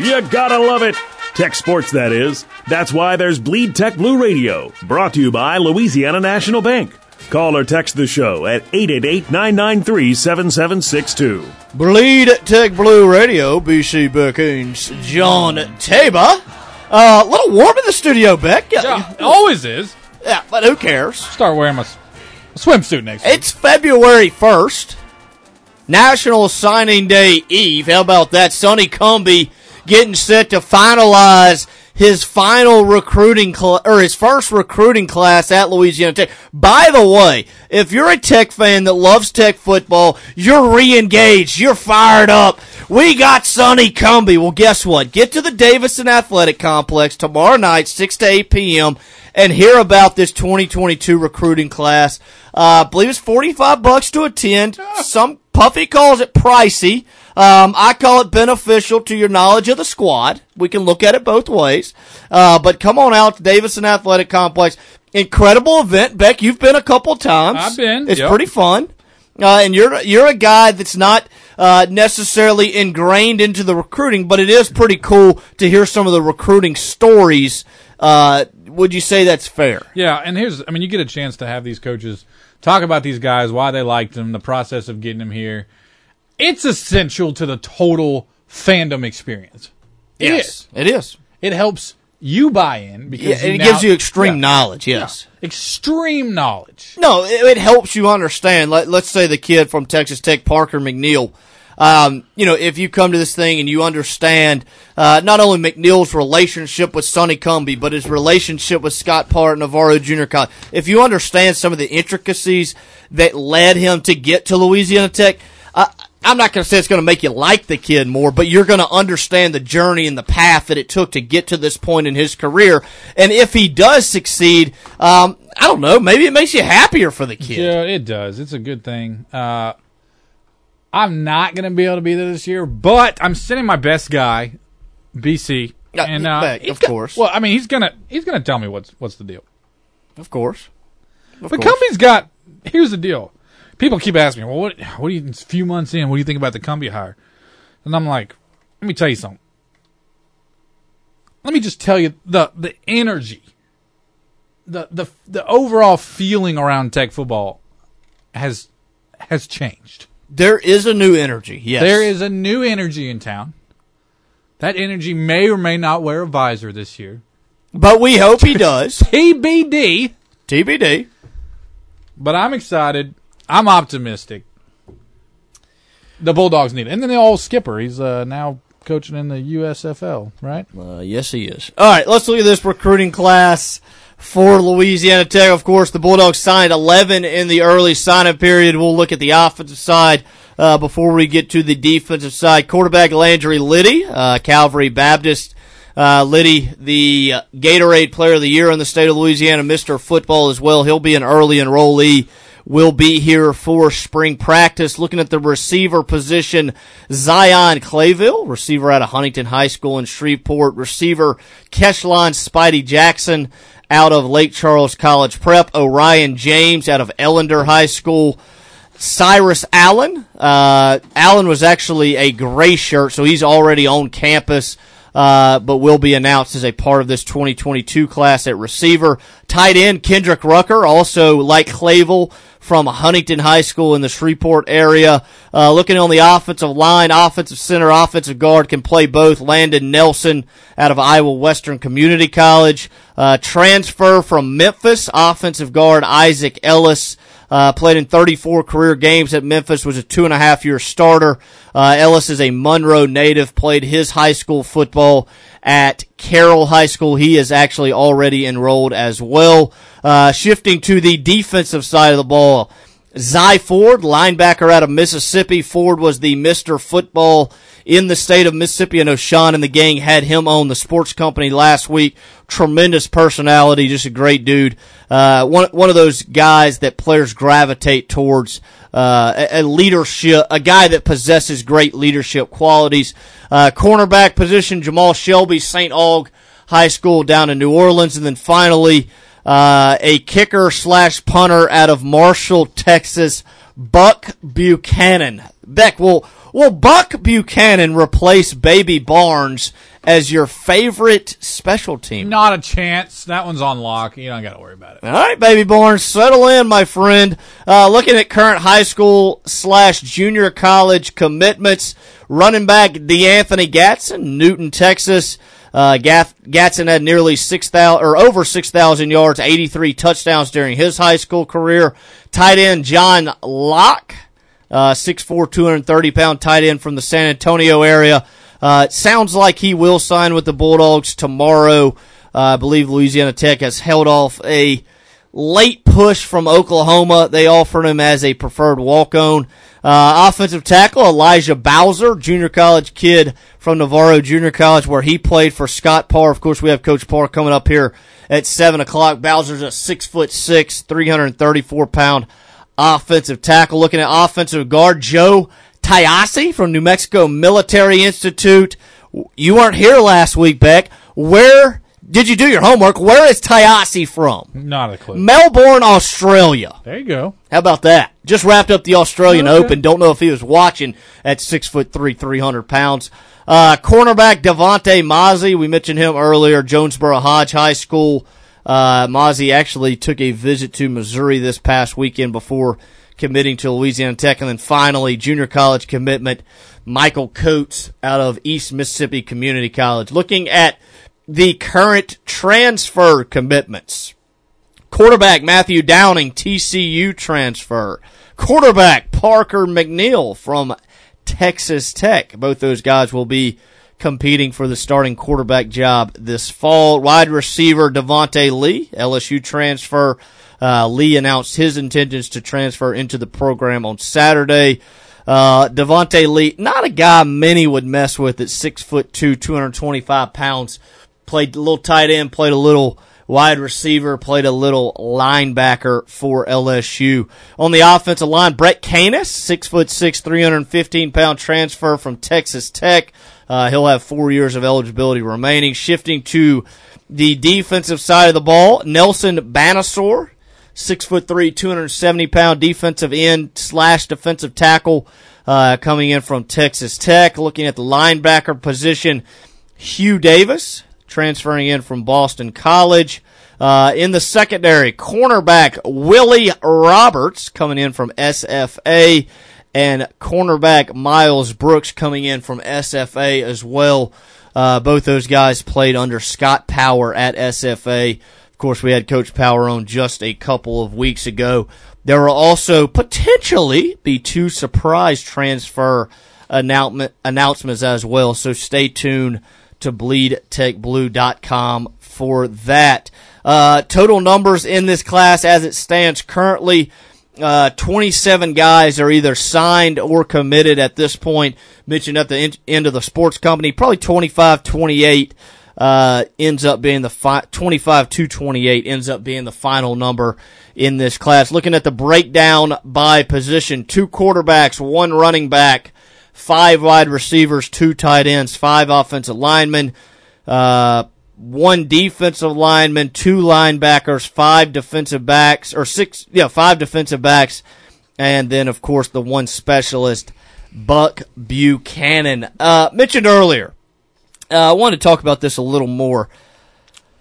You gotta love it. Tech sports, that is. That's why there's Bleed Tech Blue Radio, brought to you by Louisiana National Bank. Call or text the show at 888-993-7762. Bleed Tech Blue Radio, BC Beck Haynes, John Tabor. Uh, a little warm in the studio, Beck. Yeah, it always is. Yeah, but who cares? Start wearing my swimsuit next week. It's February 1st, National Signing Day Eve. How about that? Sonny Cumbie getting set to finalize his final recruiting or his first recruiting class at Louisiana Tech. By the way, if you're a Tech fan that loves Tech football, you're re-engaged, you're fired up. We got Sonny Cumbie. Well, guess what? Get to the Davison Athletic Complex tomorrow night, 6 to 8 p.m., and hear about this 2022 recruiting class. Uh, I believe it's 45 bucks to attend. Some Puffy calls it pricey. Um, I call it beneficial to your knowledge of the squad. We can look at it both ways. Uh, but come on out to Davison Athletic Complex. Incredible event. Beck, you've been a couple times. I've been, It's yep. pretty fun. Uh, and you're you're a guy that's not uh, necessarily ingrained into the recruiting, but it is pretty cool to hear some of the recruiting stories. Uh, would you say that's fair? Yeah, and here's I mean you get a chance to have these coaches talk about these guys, why they liked them, the process of getting them here. It's essential to the total fandom experience. It Yes, is. it is. It helps you buy in because Yeah, it now- gives you extreme Yeah. knowledge. Yes. Extreme knowledge. No, it, it helps you understand. Let, let's say the kid from Texas Tech, Parker McNeil. Um, you know, if you come to this thing and you understand uh, not only McNeil's relationship with Sonny Cumbie, but his relationship with Scott Parr Navarro Junior College, if you understand some of the intricacies that led him to get to Louisiana Tech, uh, I'm not going to say it's going to make you like the kid more, but you're going to understand the journey and the path that it took to get to this point in his career. And if he does succeed, um, I don't know, maybe it makes you happier for the kid. Yeah, it does. It's a good thing. Uh, I'm not going to be able to be there this year, but I'm sending my best guy, BC, Yeah, and uh, back, of course. Well, I mean, he's gonna he's gonna tell me what's what's the deal. Of course. But Cumbie's got. Here's the deal. People keep asking me, well, what, what do you, it's a few months in, what do you think about the Cumbie hire? And I'm like, let me tell you something. Let me just tell you the, the energy, the, the, the overall feeling around tech football has, has changed. There is a new energy. Yes. There is a new energy in town. That energy may or may not wear a visor this year. But we hope he (laughs) does. TBD. TBD. But I'm excited. I'm optimistic. The Bulldogs need it. And then the old skipper. He's uh, now coaching in the USFL, right? Uh, yes, he is. All right, let's look at this recruiting class for Louisiana Tech. Of course, the Bulldogs signed 11 in the early sign-up period. We'll look at the offensive side uh, before we get to the defensive side. Quarterback Landry Lyddy, uh, Calvary Baptist. Uh, Lyddy, the Gatorade Player of the Year in the state of Louisiana, Mr. Football as well. He'll be an early enrollee will be here for spring practice. Looking at the receiver position, Zion Clayville, receiver out of Huntington High School in Shreveport, receiver Keshlon Spidey Jackson out of Lake Charles College Prep, Orion James out of Ellender High School, Cyrus Allen. Uh, Allen was actually a gray shirt, so he's already on campus. Uh, but will be announced as a part of this 2022 class at receiver. Tight end Kendrick Rucker, also like Clayville, from Huntington High School in the Shreveport area. Uh, looking on the offensive line, offensive center, offensive guard can play both. Landon Nelson out of Iowa Western Community College. Uh, transfer from Memphis, offensive guard Isaac Ellis. Uh, played in 34 career games at Memphis, was a two and a half year starter. Uh, Ellis is a Monroe native, played his high school football at Carroll High School. He is actually already enrolled as well. Uh, shifting to the defensive side of the ball, Zy Ford, linebacker out of Mississippi. Ford was the Mr. Football in the state of Mississippi. I know Sean and the gang had him on the sports company last week. Tremendous personality, just a great dude. Uh, one, one of those guys that players gravitate towards, uh, a, leadership, a guy that possesses great leadership qualities. Uh, cornerback position, Jamal Shelby, St. Aug High School down in New Orleans. And then finally, uh, a kicker slash punter out of Marshall, Texas, Buck Buchanan. Beck, will will Buck Buchanan replace Baby Barnes as your favorite special team? Not a chance. That one's on lock. You don't got to worry about it. All right, Baby Barnes, settle in, my friend. Uh, looking at current high school slash junior college commitments, running back DeAnthony Gatson, Newton, Texas. Uh, Gatson had nearly 6,000 or over 6,000 yards, 83 touchdowns during his high school career. Tight end John Locke, uh, 6'4", 230 pound tight end from the San Antonio area. Uh, sounds like he will sign with the Bulldogs tomorrow. Uh, I believe Louisiana Tech has held off a late push from Oklahoma. They offered him as a preferred walk on. Uh, offensive tackle Elijah Bowser, junior college kid from Navarro Junior College, where he played for Scott Parr. Of course, we have Coach Parr coming up here at seven o'clock. Bowser's a six foot six, 334 pound offensive tackle. Looking at offensive guard Joe Tayasi from New Mexico Military Institute. You weren't here last week, Beck. Where did you do your homework? Where is Tayasi from? Not a clue. Melbourne, Australia. There you go. How about that? Just wrapped up the Australian okay. Open. Don't know if he was watching at six foot three, three hundred pounds. Uh, cornerback Devontae Mozzie. We mentioned him earlier. Jonesboro Hodge High School. Uh, Mozzie actually took a visit to Missouri this past weekend before committing to Louisiana Tech, and then finally junior college commitment Michael Coates out of East Mississippi Community College. Looking at the current transfer commitments. Quarterback Matthew Downing, TCU transfer. Quarterback Parker McNeil from Texas Tech. Both those guys will be competing for the starting quarterback job this fall. Wide receiver Devontae Lee, LSU transfer. Uh, Lee announced his intentions to transfer into the program on Saturday. Uh, Devontae Lee, not a guy many would mess with at six foot two, 225 pounds played a little tight end, played a little wide receiver, played a little linebacker for LSU. On the offensive line, Brett Canis, six foot six, 315 pound transfer from Texas Tech. Uh, he'll have four years of eligibility remaining. Shifting to the defensive side of the ball, Nelson Mbanasor, six foot three, 270 pound defensive end slash defensive tackle, uh, coming in from Texas Tech. Looking at the linebacker position, Hugh Davis, transferring in from Boston College. Uh, in the secondary, cornerback Willie Roberts coming in from SFA and cornerback Miles Brooks coming in from SFA as well. Uh, both those guys played under Scott Power at SFA. Of course, we had Coach Power on just a couple of weeks ago. There will also potentially be two surprise transfer announcement, announcements as well. So stay tuned to bleedtechblue.com for that. Uh, total numbers in this class as it stands currently. Uh, 27 guys are either signed or committed at this point. Mentioned at the in- end of the sports company, probably 25, 28 uh, ends up being the fi- 25 to 28 ends up being the final number in this class. Looking at the breakdown by position, two quarterbacks, one running back, five wide receivers, two tight ends, five offensive linemen, uh, one defensive lineman, two linebackers, five defensive backs, or six, yeah, five defensive backs, and then of course the one specialist, Buck Buchanan. Uh, mentioned earlier, uh, I want to talk about this a little more.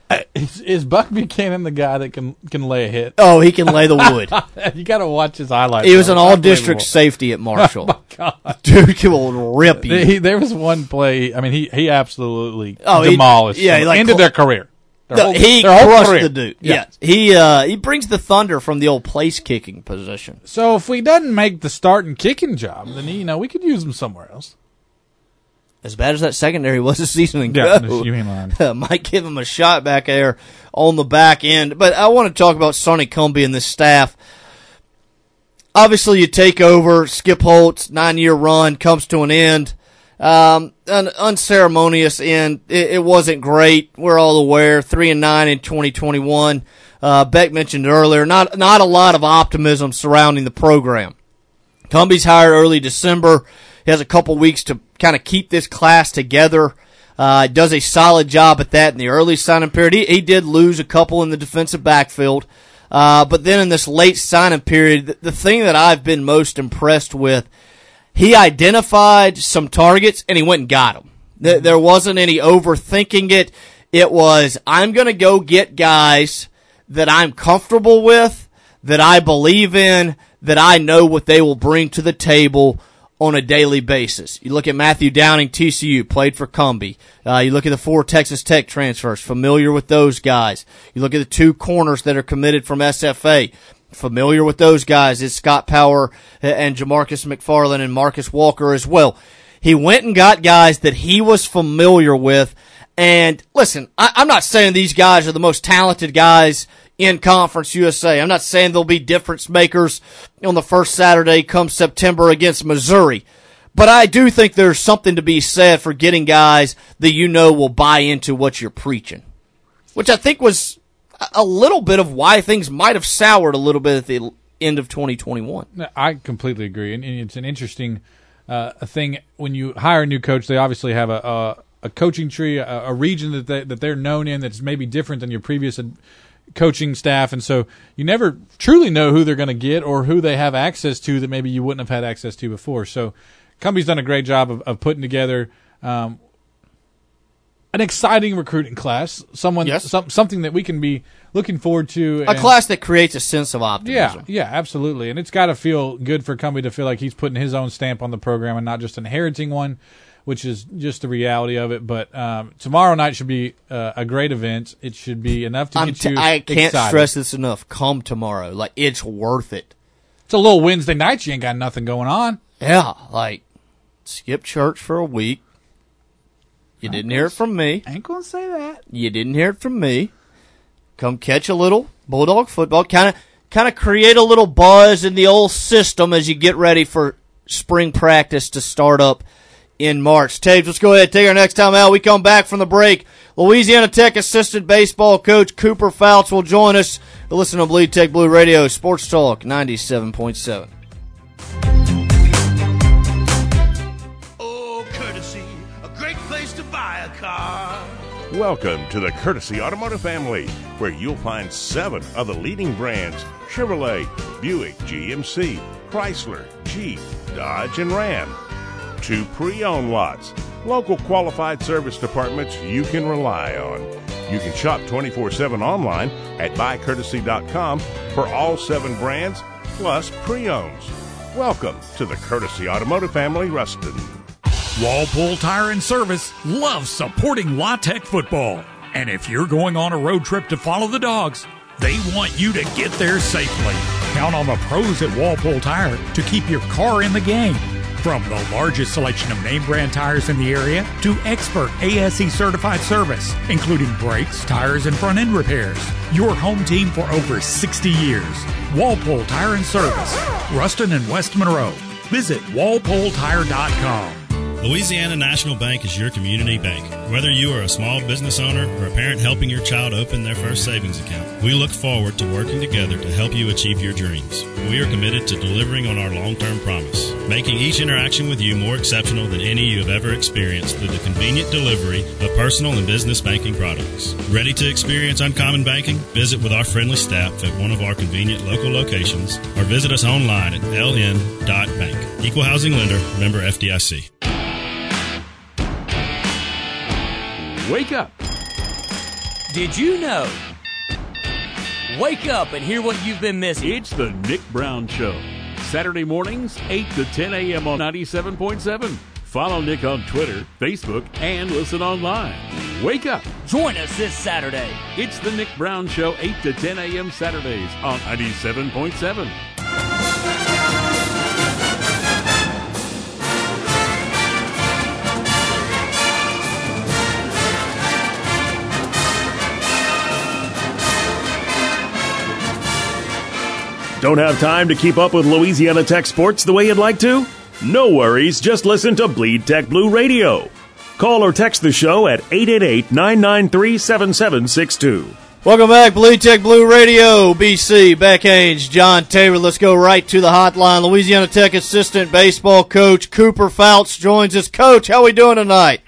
(laughs) Is, is Buck Buchanan the guy that can can lay a hit? Oh, he can lay the (laughs) wood. you got to watch his highlights. He was an all district safety at (laughs) Marshall. Oh my god, dude will rip you. He- there was one play. I mean, he he absolutely Oh, he- demolished. yeah, he like ended their career. Their whole- he their crushed career. the dude. Yeah. Yes, he uh, he brings the thunder from the old place kicking position. So if we doesn't make the starting kicking job, then you know we could use him somewhere else. As bad as that secondary (laughs) was a season ago, Yeah, you lying. (laughs) might give him a shot back there on the back end. But I want to talk about Sonny Cumbie and this staff. Obviously, you take over. Skip Holtz's nine-year run comes to an end. Um, an unceremonious end. It, it wasn't great. We're all aware. Three and nine in 2021. Uh, Beck mentioned earlier. Not not a lot of optimism surrounding the program. Cumbie's hired early December. He has a couple weeks to kind of keep this class together. Uh, does a solid job at that in the early signing period. He, he did lose a couple in the defensive backfield. Uh, but then in this late signing period, the, the thing that I've been most impressed with, he identified some targets and he went and got them. There, there wasn't any overthinking it. It was, I'm going to go get guys that I'm comfortable with, that I believe in, that I know what they will bring to the table on a daily basis. You look at Matthew Downing, TCU, played for Cumbie. Uh, you look at the four Texas Tech transfers, familiar with those guys. You look at the two corners that are committed from SFA, familiar with those guys. It's Scott Power and Jamarcus McFarland and Marcus Walker as well. He went and got guys that he was familiar with. And listen, I, I'm not saying these guys are the most talented guys in Conference USA. I'm not saying they'll be difference makers on the first Saturday come September against Missouri. But I do think there's something to be said for getting guys that you know will buy into what you're preaching. Which I think was a little bit of why things might have soured a little bit at the end of 2021. I completely agree, and, and it's an interesting uh, thing when you hire a new coach. They obviously have a a, a coaching tree, a, a region that they, that they're known in that's maybe different than your previous ad- coaching staff, and so you never truly know who they're going to get or who they have access to that maybe you wouldn't have had access to before. So, Cumbie's done a great job of, of putting together. Um, an exciting recruiting class, someone, some, something that we can be looking forward to. A class that creates a sense of optimism. yeah, yeah, absolutely. And it's got to feel good for Cumbie to feel like he's putting his own stamp on the program and not just inheriting one, which is just the reality of it. But um, tomorrow night should be uh, a great event. It should be enough to I'm get t- you. I can't excited. stress this enough. Come tomorrow. Like, it's worth it. It's a little Wednesday night. You ain't got nothing going on. Yeah, like, skip church for a week. You didn't hear it from me. Ain't gonna say that. You didn't hear it from me. Come catch a little bulldog football. Kind of, kind of create a little buzz in the old system as you get ready for spring practice to start up in March. Taves, let's go ahead take our next time out. We come back from the break. Louisiana Tech assistant baseball coach Cooper Fouts will join us. Listen to Bleed Tech Blue Radio, Sports Talk 97.7. Oh, courtesy, a great place to buy a car. Welcome to the Courtesy Automotive family, where you'll find seven of the leading brands Chevrolet, Buick, GMC, Chrysler, Jeep, Dodge, and Ram. Two pre owned lots, local qualified service departments you can rely on. You can shop 24 7 online at buycourtesy.com for all seven brands plus pre owns. Welcome to the Courtesy Automotive family, Ruston. Walpole Tire and Service loves supporting La Tech football. And if you're going on a road trip to follow the dogs, they want you to get there safely. Count on the pros at Walpole Tire to keep your car in the game. From the largest selection of name brand tires in the area to expert ASE certified service, including brakes, tires, and front end repairs. Your home team for over 60 years. Walpole Tire and Service, Ruston and West Monroe. Visit walpoletire.com. Louisiana National Bank is your community bank. Whether you are a small business owner or a parent helping your child open their first savings account, we look forward to working together to help you achieve your dreams. We are committed to delivering on our long term promise, making each interaction with you more exceptional than any you have ever experienced through the convenient delivery of personal and business banking products. Ready to experience uncommon banking? Visit with our friendly staff at one of our convenient local locations or visit us online at ln.bank. Equal housing lender, member FDIC. Wake up. Did you know? Wake up and hear what you've been missing. It's the Nick Brown Show. Saturday mornings, 8 to 10 a.m. on 97.7. Follow Nick on Twitter, Facebook, and listen online. Wake up. Join us this Saturday. It's the Nick Brown Show, 8 to 10 a.m. Saturdays on 97.7. Don't have time to keep up with Louisiana Tech sports the way you'd like to? No worries, just listen to Bleed Tech Blue Radio. Call or text the show at 888 993 7762. Welcome back, Bleed Tech Blue Radio, BC, Beck Haynes, John Taylor. Let's go right to the hotline. Louisiana Tech assistant baseball coach Cooper Fouts joins us. Coach, how we doing tonight?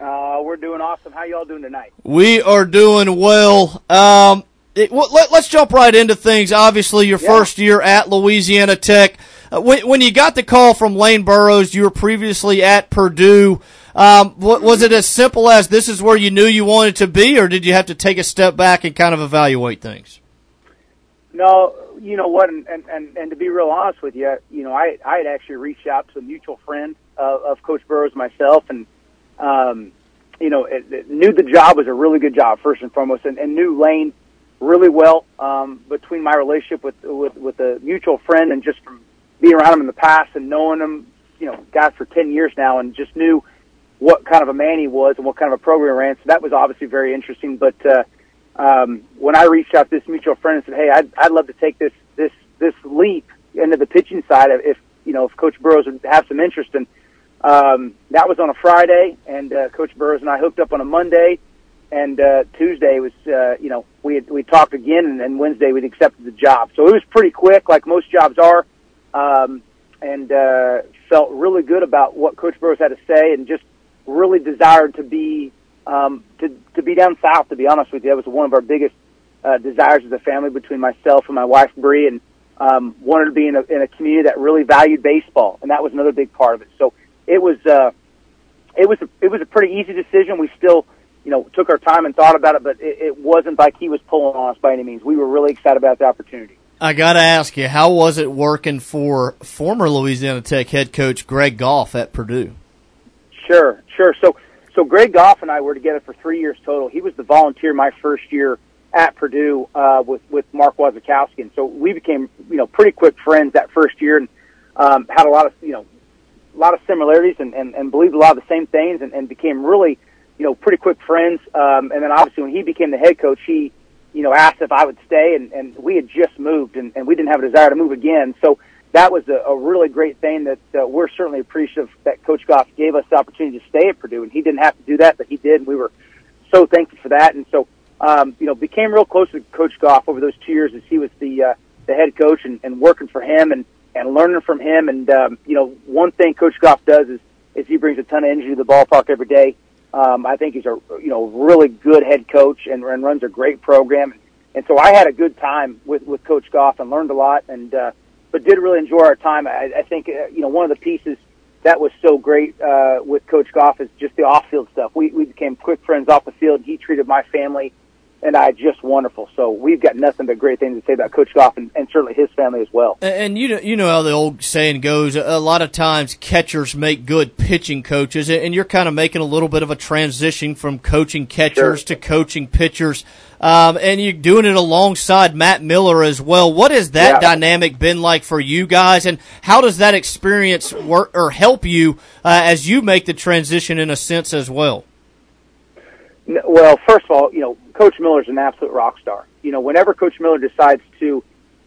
Uh, we're doing awesome. How y'all doing tonight? We are doing well. Um, it, well, let, us jump right into things. Obviously, your Yeah. first year at Louisiana Tech. Uh, when, when you got the call from Lane Burroughs, you were previously at Purdue. Um, wa- was it as simple as this is where you knew you wanted to be, or did you have to take a step back and kind of evaluate things? No, you know what, and, and, and, and to be real honest with you, you know, I, I had actually reached out to a mutual friend of, of Coach Burroughs myself, and, um, you know, it, it knew the job was a really good job, first and foremost, and, and knew Lane really well, um, between my relationship with, with, with a mutual friend and just from being around him in the past and knowing him, you know, guys for 10 years now and just knew what kind of a man he was and what kind of a program he ran. So that was obviously very interesting. But, uh, um, when I reached out to this mutual friend and said, "Hey, I'd I'd love to take this this this leap into the pitching side if you know if Coach Burroughs would have some interest." And um, that was on a Friday, and uh, Coach Burroughs and I hooked up on a Monday, and uh, Tuesday was uh, you know we had, we talked again, and, and Wednesday we'd accepted the job. So it was pretty quick, like most jobs are, um, and uh, felt really good about what Coach Burroughs had to say, and just really desired to be um, to to be down south. To be honest with you, that was one of our biggest uh, desires as a family between myself and my wife Bree, and um, wanted to be in a, in a community that really valued baseball, and that was another big part of it. So it was uh, it was a, it was a pretty easy decision. We still you know took our time and thought about it, but it, it wasn't like he was pulling on us by any means. We were really excited about the opportunity. I got to ask you, how was it working for former Louisiana Tech head coach Greg Goff at Purdue? Sure, sure. So, so Greg Goff and I were together for three years total. He was the volunteer my first year at Purdue uh, with with Mark Wasikowski, and so we became you know pretty quick friends that first year, and um, had a lot of you know a lot of similarities and, and, and believed a lot of the same things, and, and became really you know pretty quick friends. Um, and then obviously when he became the head coach, he you know asked if I would stay, and, and we had just moved, and, and we didn't have a desire to move again. So that was a, a really great thing that uh, we're certainly appreciative that Coach Goff gave us the opportunity to stay at Purdue, and he didn't have to do that, but he did, and we were so thankful for that. And so, um, you know, became real close with Coach Goff over those two years as he was the uh, the head coach and, and working for him and and learning from him. And um, you know, one thing Coach Goff does is is he brings a ton of energy to the ballpark every day. Um, I think he's a you know really good head coach and, and runs a great program. And so I had a good time with with Coach Goff and learned a lot. And uh, but did really enjoy our time. I, I think uh, you know one of the pieces that was so great uh, with Coach Goff is just the off-field stuff. We we became quick friends off the field. He treated my family and I just wonderful. So we've got nothing but great things to say about Coach Goff and, and certainly his family as well. And, and you know, you know how the old saying goes. A lot of times, catchers make good pitching coaches, and you're kind of making a little bit of a transition from coaching catchers Sure. to coaching pitchers. Um, and you're doing it alongside Matt Miller as well. What has that Yeah. dynamic been like for you guys, and how does that experience work or help you uh, as you make the transition in a sense as well? Well, first of all, you know, Coach Miller's an absolute rock star. You know, whenever Coach Miller decides to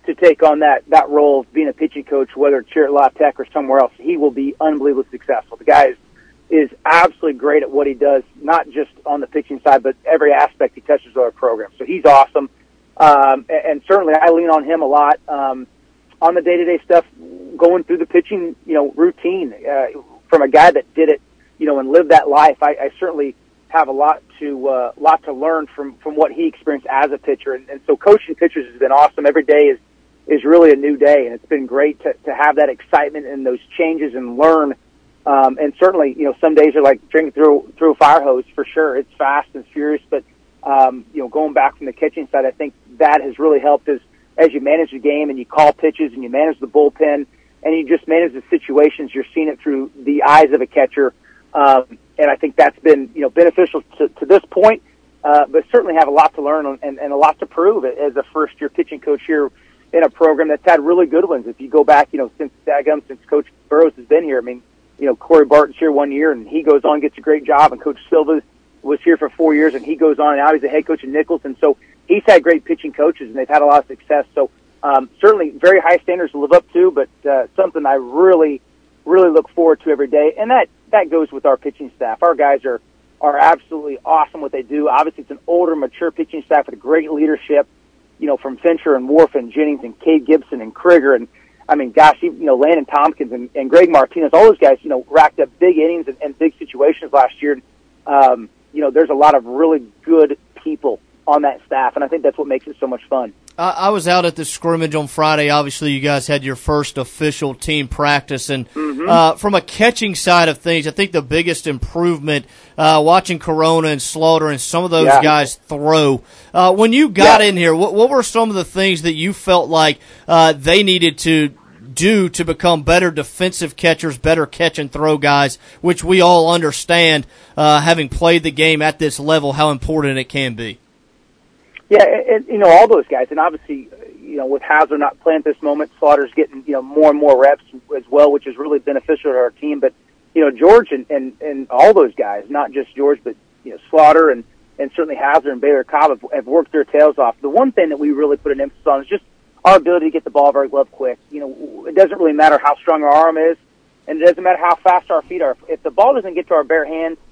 to take on that that role of being a pitching coach, whether it's here at La Tech or somewhere else, he will be unbelievably successful. The guy is is absolutely great at what he does, not just on the pitching side, but every aspect he touches of our program. So he's awesome, um, and, and certainly I lean on him a lot um, on the day to day stuff, going through the pitching, you know, routine uh, from a guy that did it, you know, and lived that life. I, I certainly have a lot to uh, lot to learn from from what he experienced as a pitcher, and, and so coaching pitchers has been awesome. Every day is is really a new day, and it's been great to to have that excitement and those changes and learn. Um, and certainly, you know, some days are like drinking through through a fire hose for sure. It's fast and furious, but um, you know, going back from the catching side, I think that has really helped as as you manage the game and you call pitches and you manage the bullpen and you just manage the situations. You're seeing it through the eyes of a catcher, um, and I think that's been you know beneficial to, to this point. Uh, but certainly have a lot to learn and, and a lot to prove as a first year pitching coach here in a program that's had really good ones. If you go back, you know, since Dagum, since Coach Burroughs has been here, I mean, you know, Corey Barton's here one year and he goes on gets a great job, and Coach Silva was here for four years and he goes on and now he's the head coach at Nicholls, and so he's had great pitching coaches and they've had a lot of success. So um, certainly very high standards to live up to, but uh, something I really, really look forward to every day, and that that goes with our pitching staff. Our guys are are absolutely awesome what they do. Obviously, it's an older, mature pitching staff with great leadership. You know, from Fincher and Wolf and Jennings and Cade Gibson and Krieger and I mean, gosh, you know, Landon Tompkins and, and Greg Martinez, all those guys, you know, racked up big innings and, and big situations last year. Um, you know, there's a lot of really good people on that staff, and I think that's what makes it so much fun. I, I was out at the scrimmage on Friday. Obviously, you guys had your first official team practice, and Mm-hmm. uh, from a catching side of things, I think the biggest improvement uh, watching Corona and Slaughter and some of those Yeah. guys throw. Uh, when you got Yeah. in here, what, what were some of the things that you felt like uh, they needed to do to become better defensive catchers, better catch and throw guys, which we all understand, uh, having played the game at this level, how important it can be. Yeah, and, you know all those guys, and obviously, you know, with Hazler not playing at this moment, Slaughter's getting you know more and more reps as well, which is really beneficial to our team. But you know, George and and, and all those guys, not just George, but you know, Slaughter and and certainly Hazler and Baylor Cobb have, have worked their tails off. The one thing that we really put an emphasis on is just our ability to get the ball very glove quick. You know, it doesn't really matter how strong our arm is, and it doesn't matter how fast our feet are. If the ball doesn't get to our bare hand w-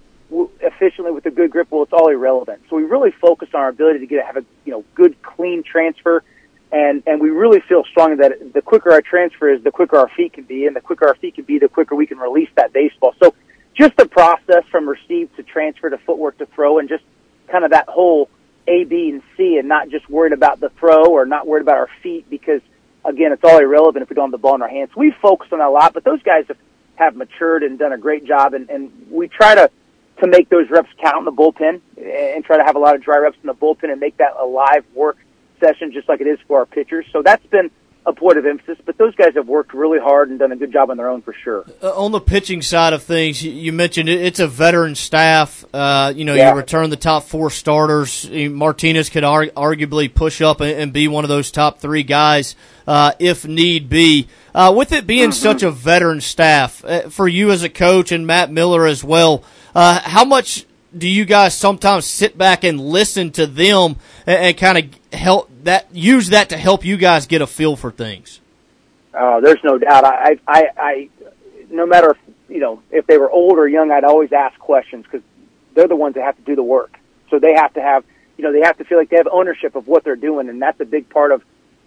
efficiently with a good grip, well, it's all irrelevant. So we really focus on our ability to get have a you know good clean transfer, and and we really feel strongly that the quicker our transfer is, the quicker our feet can be, and the quicker our feet can be, the quicker we can release that baseball. So just the process from receive to transfer to footwork to throw, and just kind of that whole A, B, and C, and not just worried about the throw or not worried about our feet because again, it's all irrelevant if we don't have the ball in our hands. We focus on that a lot, but those guys have, have matured and done a great job, and, and we try to to make those reps count in the bullpen and try to have a lot of dry reps in the bullpen and make that a live work session just like it is for our pitchers. So that's been a point of emphasis, but those guys have worked really hard and done a good job on their own for sure. Uh, on the pitching side of things, you, mentioned it, it's a veteran staff. Uh, you know, Yeah. you return the top four starters. Martinez could ar- arguably push up and, and be one of those top three guys uh, if need be. Uh, with it being such a (clears throat) veteran staff, uh, for you as a coach and Matt Miller as well, uh, how much do you guys sometimes sit back and listen to them and, and kind of help that use that to help you guys get a feel for things? Uh, there's no doubt. I, I, I, no matter if, you know if they were old or young, I'd always ask questions because they're the ones that have to do the work. So they have to have, you know, they have to feel like they have ownership of what they're doing, and that's a big part of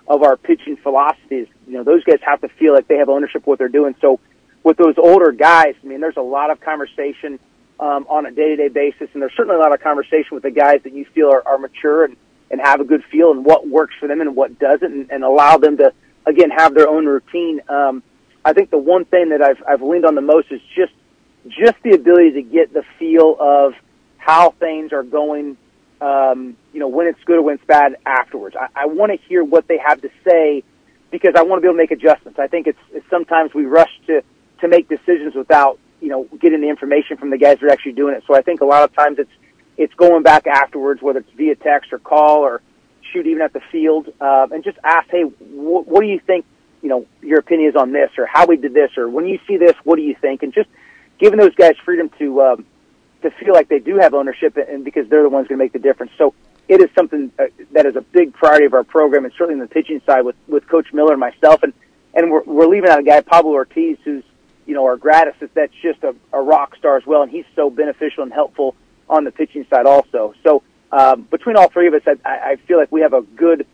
of our pitching philosophy. Is you know those guys have to feel like they have ownership of what they're doing. So with those older guys, I mean, there's a lot of conversation um, on a day-to-day basis, and there's certainly a lot of conversation with the guys that you feel are, are mature and and have a good feel and what works for them and what doesn't, and, and allow them to again have their own routine. Um, I think the one thing that I've I've leaned on the most is just just the ability to get the feel of how things are going. Um, you know, when it's good or when it's bad afterwards. I, I want to hear what they have to say because I want to be able to make adjustments. I think it's, it's sometimes we rush to to make decisions without you know getting the information from the guys that are actually doing it. So I think a lot of times it's it's going back afterwards, whether it's via text or call or shoot even at the field, uh, and just ask, hey, wh- what do you think? You know, your opinion is on this, or how we did this, or when you see this, what do you think? And just giving those guys freedom to um, to feel like they do have ownership, and because they're the ones going to make the difference. So it is something uh, that is a big priority of our program, and certainly in the pitching side with with Coach Miller and myself, and and we're we're leaving out a guy Pablo Ortiz, who's you know our grad assistant, that's just a, a rock star as well, and he's so beneficial and helpful on the pitching side also. So um, between all three of us, I, I feel like we have a good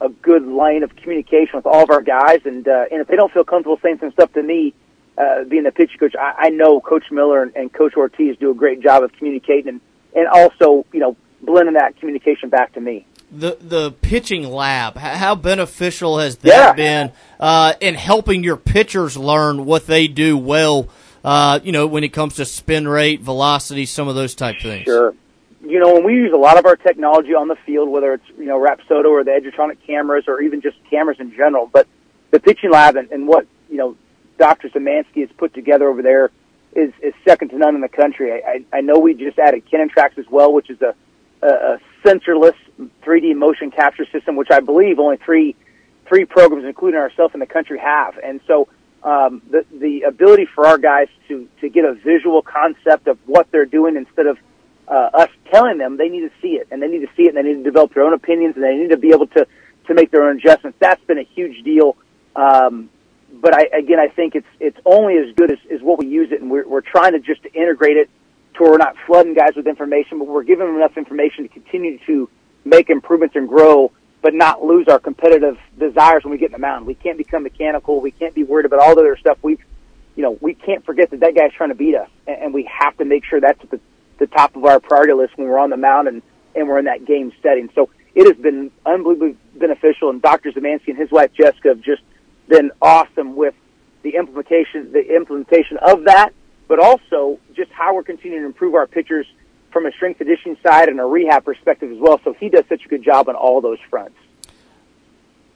a good line of communication with all of our guys, and uh, and if they don't feel comfortable saying some stuff to me, uh, being the pitching coach, I, I know Coach Miller and, and Coach Ortiz do a great job of communicating and and also you know blending that communication back to me. The the pitching lab, how beneficial has that Yeah. been uh, in helping your pitchers learn what they do well? Uh, you know, when it comes to spin rate, velocity, some of those type things. Sure. You know, when we use a lot of our technology on the field, whether it's, you know, Rapsodo or the Edgertronic cameras or even just cameras in general, but the pitching lab and, and what, you know, Dr. Zemansky has put together over there is, is second to none in the country. I, I, I know we just added KinaTrax as well, which is a, a, a sensorless 3D motion capture system, which I believe only three, three programs, including ourselves in the country have. And so, um, the, the ability for our guys to, to get a visual concept of what they're doing instead of uh, us telling them they need to see it and they need to see it and they need to develop their own opinions and they need to be able to, to make their own adjustments. That's been a huge deal. Um, but I, again, I think it's, it's only as good as, as what we use it and we're, we're trying to just integrate it to we're not flooding guys with information, but we're giving them enough information to continue to make improvements and grow, but not lose our competitive desires when we get in the mound. We can't become mechanical. We can't be worried about all the other stuff. We've, you know, we can't forget that that guy's trying to beat us, and, we have to make sure that's at the, the top of our priority list when we're on the mound and, and we're in that game setting. So it has been unbelievably beneficial, and Dr. Zemansky and his wife Jessica have just been awesome with the implementation, the implementation of that, but also just how we're continuing to improve our pitchers from a strength conditioning side and a rehab perspective as well. So he does such a good job on all those fronts.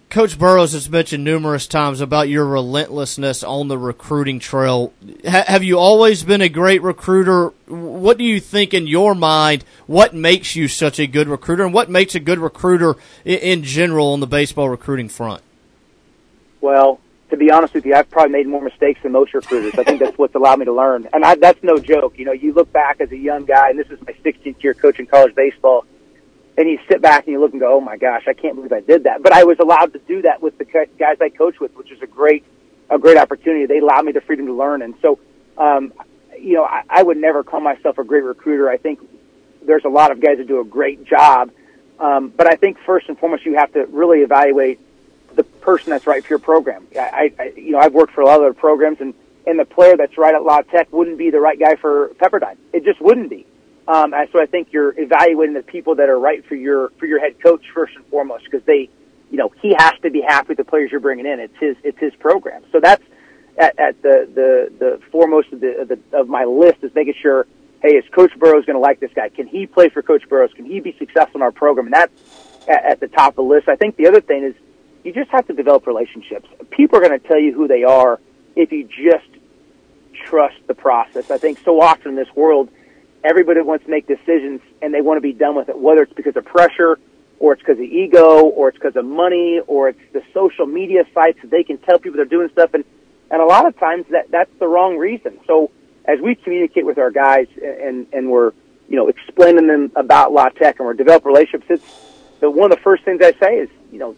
Coach Burroughs has mentioned numerous times about your relentlessness on the recruiting trail. Ha- have you always been a great recruiter? What do you think in your mind? What makes you such a good recruiter, and what makes a good recruiter in, in general on the baseball recruiting front? Well, to be honest with you, I've probably made more mistakes than most recruiters. I think that's (laughs) what's allowed me to learn, and I, that's no joke. You know, you look back as a young guy, and this is my 16th year coaching college baseball, and you sit back and you look and go, "Oh my gosh, I can't believe I did that." But I was allowed to do that with the guys I coach with, which is a great, a great opportunity. They allowed me the freedom to learn, and so, um, you know, I, I would never call myself a great recruiter. I think there's a lot of guys that do a great job, um, but I think first and foremost, you have to really evaluate person that's right for your program. I, I you know, I've worked for a lot of other programs, and and the player that's right at La Tech wouldn't be the right guy for Pepperdine. It just wouldn't be. Um, so I think you're evaluating the people that are right for your for your head coach first and foremost because they, you know, he has to be happy with the players you're bringing in. It's his it's his program. So that's at, at the the the foremost of the, of the of my list is making sure, hey, is Coach Burroughs going to like this guy? Can he play for Coach Burroughs? Can he be successful in our program? And that's at, at the top of the list. I think the other thing is you just have to develop relationships. People are going to tell you who they are if you just trust the process. I think so often in this world, everybody wants to make decisions and they want to be done with it, whether it's because of pressure or it's because of ego or it's because of money or it's the social media sites that they can tell people they're doing stuff. And, and a lot of times that, that's the wrong reason. So as we communicate with our guys and, and we're, you know, explaining them about La and we're developing relationships, it's the, one of the first things I say is, you know,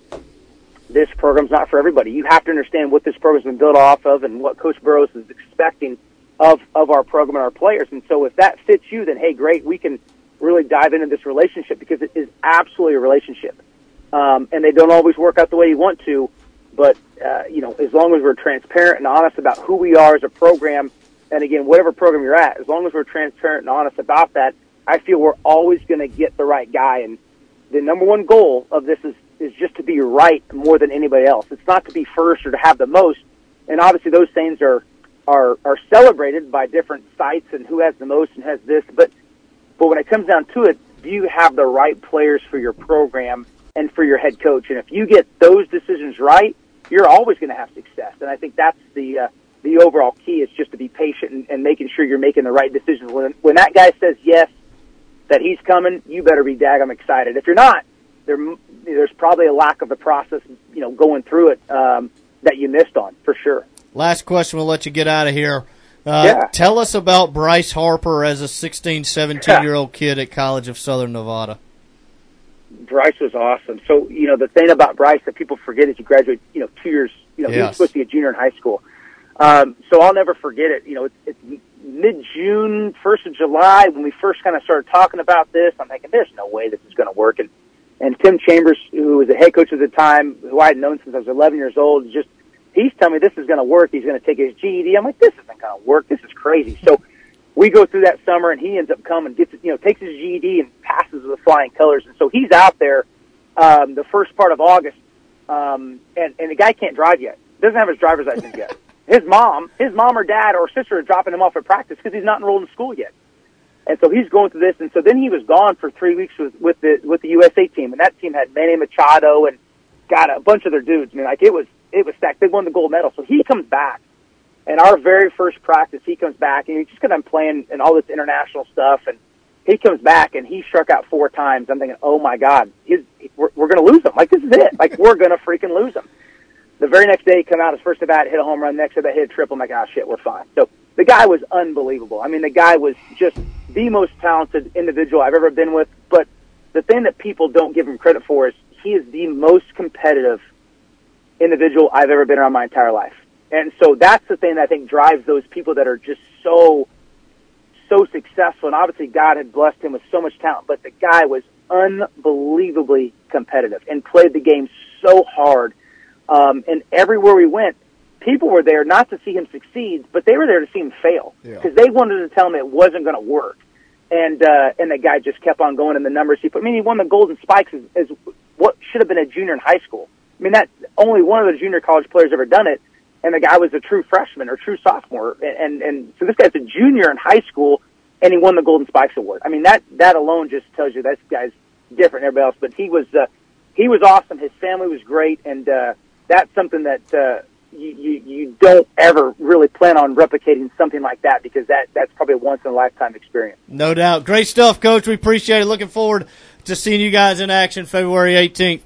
this program's not for everybody. You have to understand what this program's been built off of and what Coach Burroughs is expecting of of our program and our players. And so if that fits you, then hey, great, we can really dive into this relationship because it is absolutely a relationship. Um, and they don't always work out the way you want to, but uh, you know, as long as we're transparent and honest about who we are as a program, and again, whatever program you're at, as long as we're transparent and honest about that, I feel we're always going to get the right guy. And the number one goal of this is is just to be right more than anybody else. It's not to be first or to have the most. And obviously, those things are are are celebrated by different sites and who has the most and has this. But but when it comes down to it, do you have the right players for your program and for your head coach? And if you get those decisions right, you're always going to have success. And I think that's the uh, the overall key is just to be patient and, and making sure you're making the right decisions. When when that guy says yes, that he's coming, you better be daggum excited. If you're not, there there's probably a lack of the process, you know, going through it um, that you missed on for sure. Last question, we'll let you get out of here. Uh, Yeah. Tell us about Bryce Harper as a 16, 17 year old kid at College of Southern Nevada. Bryce was awesome. So, you know, the thing about Bryce that people forget is he graduated, you know, two years, you know, he was Yes. supposed to be a junior in high school. Um, so I'll never forget it. You know, it's, it's mid June, first of July, when we first kind of started talking about this. I'm thinking, there's no way this is going to work. And, and Tim Chambers, who was the head coach at the time, who I had known since I was 11 years old, just, he's telling me this is going to work. He's going to take his GED. I'm like, this isn't going to work. This is crazy. So we go through that summer and he ends up coming, gets, you know, takes his GED and passes with flying colors. And so he's out there, um, the first part of August. Um, and, and the guy can't drive yet. Doesn't have his driver's license yet. (laughs) His mom, his mom or dad or sister are dropping him off at practice because he's not enrolled in school yet. And so he's going through this, and so then he was gone for three weeks with, with the with the USA team, and that team had Manny Machado and got a bunch of their dudes. I mean, like it was it was stacked. They won the gold medal, so he comes back, and our very first practice, he comes back, and he's just gonna playing and all this international stuff, and he comes back and he struck out four times. I'm thinking, oh my god, he's we're, we're gonna lose him. Like this is it. Like we're gonna freaking lose him. The very next day, he come out his first at bat, hit a home run. Next at bat, hit a triple. I'm like, ah, shit, we're fine. So the guy was unbelievable. I mean, the guy was just the most talented individual I've ever been with. But the thing that people don't give him credit for is he is the most competitive individual I've ever been around my entire life. And so that's the thing that I think drives those people that are just so, so successful. And obviously God had blessed him with so much talent, but the guy was unbelievably competitive and played the game so hard. Um, and everywhere we went, people were there not to see him succeed, but they were there to see him fail because they wanted to tell him it wasn't going to work. And uh, and the guy just kept on going, and the numbers he put. I mean, he won the Golden Spikes as, as what should have been a junior in high school. I mean, that only one of the junior college players ever done it, and the guy was a true freshman or true sophomore, and and, and so this guy's a junior in high school, and he won the Golden Spikes award. I mean, that that alone just tells you this guy's different than everybody else. But he was uh, he was awesome. His family was great, and uh, that's something that uh, you, you you don't ever really plan on replicating something like that because that that's probably a once in a lifetime experience. No doubt. Great stuff, Coach. We appreciate it. Looking forward to seeing you guys in action February 18th.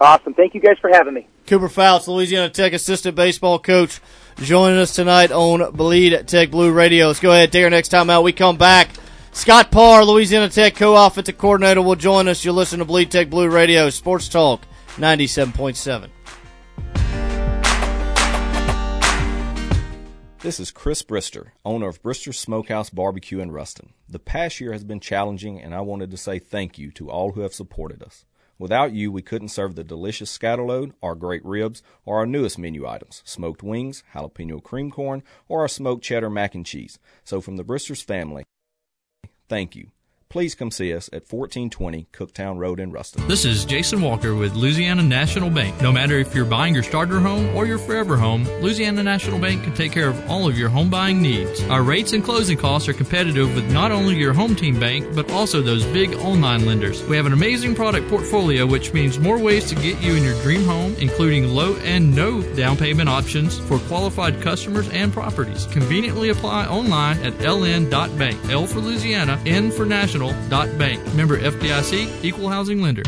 Awesome. Thank you guys for having me. Cooper Fouts, Louisiana Tech assistant baseball coach, joining us tonight on Bleed Tech Blue Radio. Let's go ahead and take our next time out. We come back. Scott Parr, Louisiana Tech co-offensive coordinator, will join us. You'll listen to Bleed Tech Blue Radio, Sports Talk 97.7. This is Chris Brister, owner of Brister Smokehouse Barbecue in Ruston. The past year has been challenging, and I wanted to say thank you to all who have supported us. Without you, we couldn't serve the delicious scatterload, our great ribs, or our newest menu items, smoked wings, jalapeno cream corn, or our smoked cheddar mac and cheese. So from the Bristers family, thank you. Please come see us at 1420 Cooktown Road in Ruston. This is Jason Walker with Louisiana National Bank. No matter if you're buying your starter home or your forever home, Louisiana National Bank can take care of all of your home buying needs. Our rates and closing costs are competitive with not only your home team bank, but also those big online lenders. We have an amazing product portfolio, which means more ways to get you in your dream home, including low and no down payment options for qualified customers and properties. Conveniently apply online at ln.bank. L for Louisiana, N for National. Dot bank. Member FDIC, Equal Housing Lender.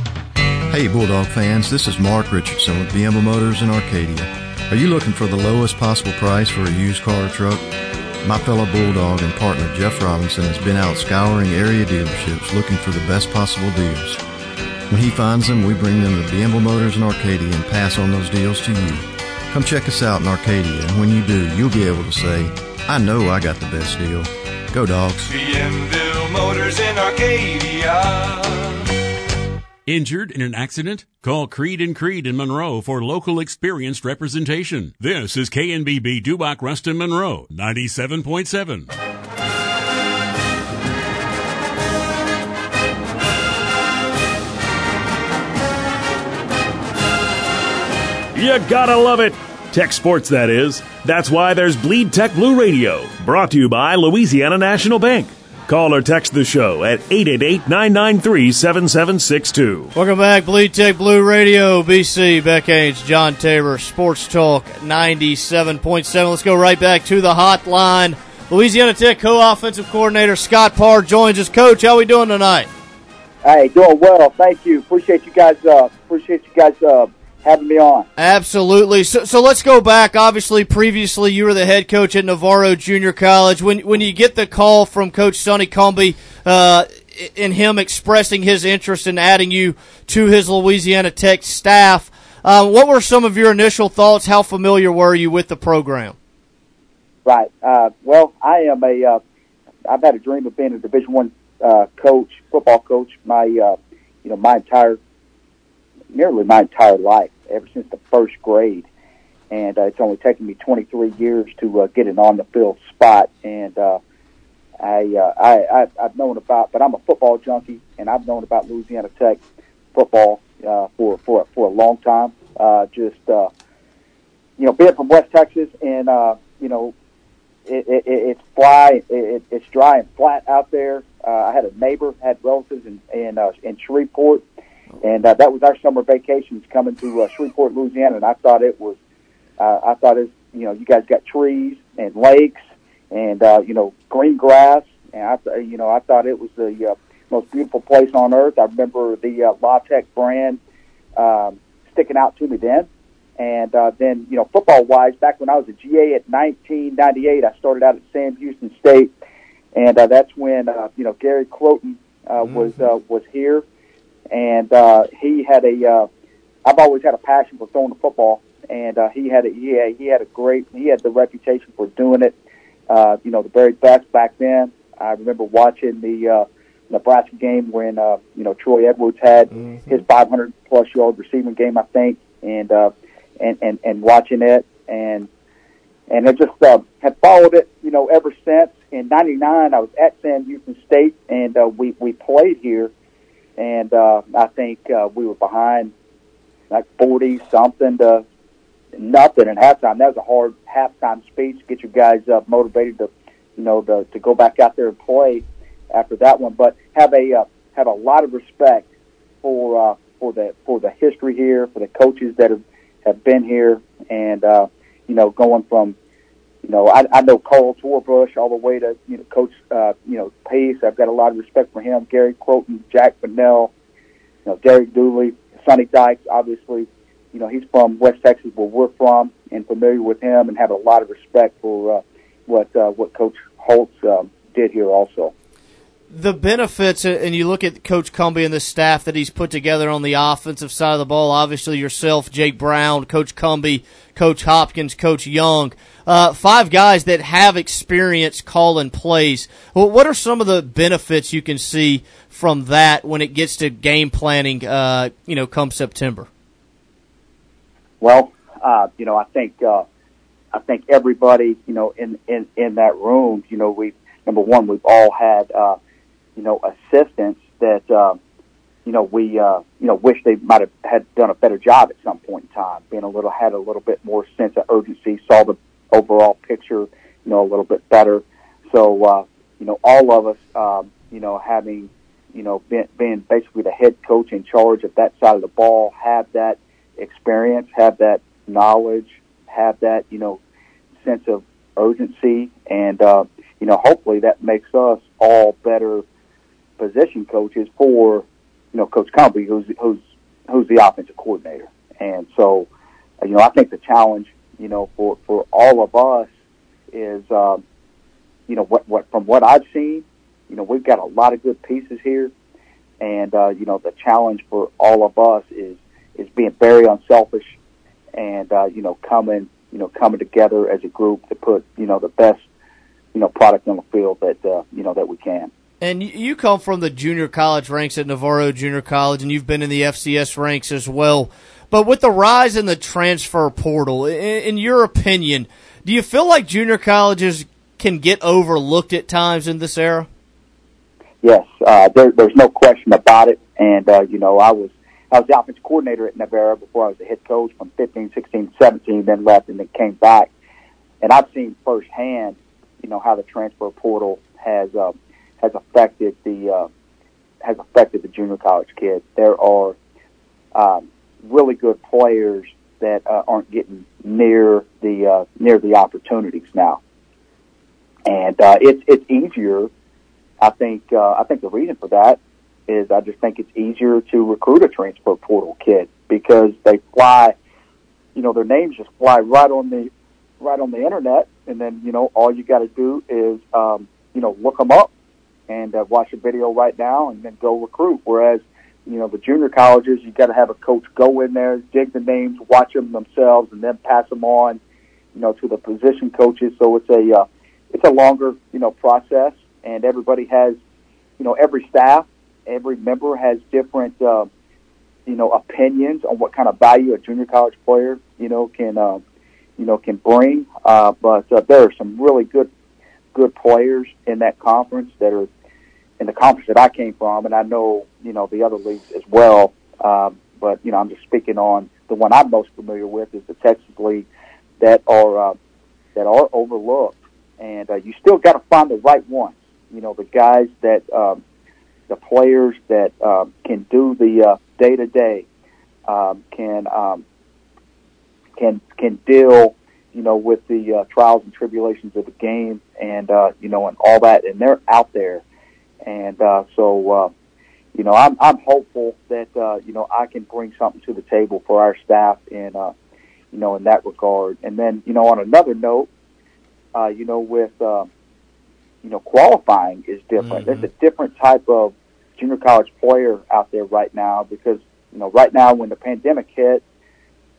Hey, Bulldog fans, this is Mark Richardson with BMO Motors in Arcadia. Are you looking for the lowest possible price for a used car or truck? My fellow Bulldog and partner Jeff Robinson has been out scouring area dealerships looking for the best possible deals. When he finds them, we bring them to Bienville Motors in Arcadia and pass on those deals to you. Come check us out in Arcadia, and when you do, you'll be able to say, I know I got the best deal. Go, dogs. Bienville Motors in Arcadia. Injured in an accident? Call Creed and Creed in Monroe for local experienced representation. This is KNBB Dubach Ruston Monroe, 97.7. You gotta love it. Tech Sports, that is. That's why there's Bleed Tech Blue Radio, brought to you by Louisiana National Bank. Call or text the show at 888-993-7762. Welcome back, Bleed Tech Blue Radio, BC, Beck Haynes, John Tabor, Sports Talk 97.7. Let's go right back to the hotline. Louisiana Tech co-offensive coordinator Scott Parr joins us. Coach, how we doing tonight? Hey, doing well. Thank you. Appreciate you guys. Uh, appreciate you guys uh, having me on. Absolutely. So, so let's go back. Obviously, previously you were the head coach at Navarro Junior College. When when you get the call from Coach Sonny Cumbie, uh, in him expressing his interest in adding you to his Louisiana Tech staff, uh, what were some of your initial thoughts? How familiar were you with the program? Right. Uh, well, I am a. Uh, I've had a dream of being a Division One uh, coach, football coach. My, uh, you know, my entire, nearly my entire life, ever since the first grade, and uh, it's only taken me 23 years to uh, get an on the field spot. And uh, I, uh, I, I, I've known about, but I'm a football junkie, and I've known about Louisiana Tech football uh, for for for a long time. Uh, just uh, you know, being from West Texas, and uh, you know, it, it, it's fly, it, it's dry and flat out there. Uh, I had a neighbor, had relatives in in, uh, in Shreveport, and uh, that was our summer vacations coming to uh, Shreveport, Louisiana. And I thought it was, uh, I thought it, you know, you guys got trees and lakes and uh, you know green grass, and I, th- you know, I thought it was the uh, most beautiful place on earth. I remember the uh, La Tech brand um, sticking out to me then. And uh, then, you know, football wise, back when I was a GA at 1998, I started out at Sam Houston State, and uh, that's when uh, you know Gary Crowton uh, was uh, was here, and uh, he had a. Uh, I've always had a passion for throwing the football, and uh, he had a he had, he had a great he had the reputation for doing it. Uh, you know, the very best back then. I remember watching the uh, Nebraska game when uh, you know Troy Edwards had his 500 plus yard receiving game, I think, and uh, and and and watching it and and I just uh, have followed it, you know, ever since. In '99, I was at Sam Houston State, and uh, we we played here, and uh, I think uh, we were behind like 40 something to nothing at halftime. That was a hard halftime speech get you guys uh, motivated to, you know, to, to go back out there and play after that one. But have a uh, have a lot of respect for uh, for the for the history here, for the coaches that have have been here, and uh, you know, going from you know, I, I know Carl Torbush all the way to you know Coach uh, you know Peace. I've got a lot of respect for him. Gary Crowton, Jack Bonnell, you know, Derek Dooley, Sonny Dykes. Obviously, you know he's from West Texas, where we're from, and familiar with him, and have a lot of respect for uh, what uh, what Coach Holtz um, did here also the benefits, and you look at Coach Cumbie and the staff that he's put together on the offensive side of the ball. Obviously, yourself, Jake Brown, Coach Cumbie, Coach Hopkins, Coach Young, uh, five guys that have experience calling plays. Well, what are some of the benefits you can see from that when it gets to game planning? Uh, you know, come September. Well, uh, you know, I think uh, I think everybody, you know, in in in that room, you know, we number one, we've all had. You know, assistants that, uh, you know, we, uh, you know, wish they might have had done a better job at some point in time, being a little, had a little bit more sense of urgency, saw the overall picture, you know, a little bit better. So, uh, you know, all of us, um, you know, having, you know, been, basically the head coach in charge of that side of the ball, have that experience, have that knowledge, have that, you know, sense of urgency. And, uh, you know, hopefully that makes us all better position coaches for, you know, Coach Cumbie, who's who's who's the offensive coordinator. And so, uh, you know, I think the challenge, you know, for for all of us is, um, you know, what what from what I've seen, you know, we've got a lot of good pieces here, And uh, you know, the challenge for all of us is is being very unselfish, and uh, you know, coming you know coming together as a group to put you know the best you know product on the field that uh, you know that we can. And you come from the junior college ranks at Navarro Junior College, and you've been in the FCS ranks as well. But with the rise in the transfer portal, in, your opinion, do you feel like junior colleges can get overlooked at times in this era? Yes, uh, there, there's no question about it. And uh, you know, I was I was the offensive coordinator at Navarro before I was the head coach from 15, 16, 17, then left and then came back. And I've seen firsthand, you know, how the transfer portal has uh, has affected the uh, has affected the junior college kids. There are um, really good players that uh, aren't getting near the uh, near the opportunities now, and uh, it's it's easier. I think uh, I think the reason for that is I just think it's easier to recruit a transfer portal kid because they fly, you know, their names just fly right on the right on the internet, and then you know all you got to do is um, you know look them up and uh, watch a video right now and then go recruit. Whereas you know, the junior colleges, you got to have a coach go in there, dig the names, watch them themselves, and then pass them on, you know, to the position coaches. So it's a uh, it's a longer, you know, process, and everybody has, you know, every staff, every member has different, uh, you know, opinions on what kind of value a junior college player, you know, can, uh, you know, can bring. Uh, but uh, there are some really good, good players in that conference that are in the conference that I came from, and I know you know the other leagues as well. Um, but you know, I'm just speaking on the one I'm most familiar with is the Texas League that are uh, that are overlooked, and uh, you still got to find the right ones. You know, the guys that um, the players that um, can do the day to day can um, can can deal you know, with the uh, trials and tribulations of the game and, uh, you know, and all that. And they're out there and uh, so, uh, you know, I'm I'm hopeful that uh, you know I can bring something to the table for our staff in uh, you know in that regard. And then you know on another note, uh, you know with uh, you know qualifying is different. Mm-hmm. There's a different type of junior college player out there right now because you know right now when the pandemic hit,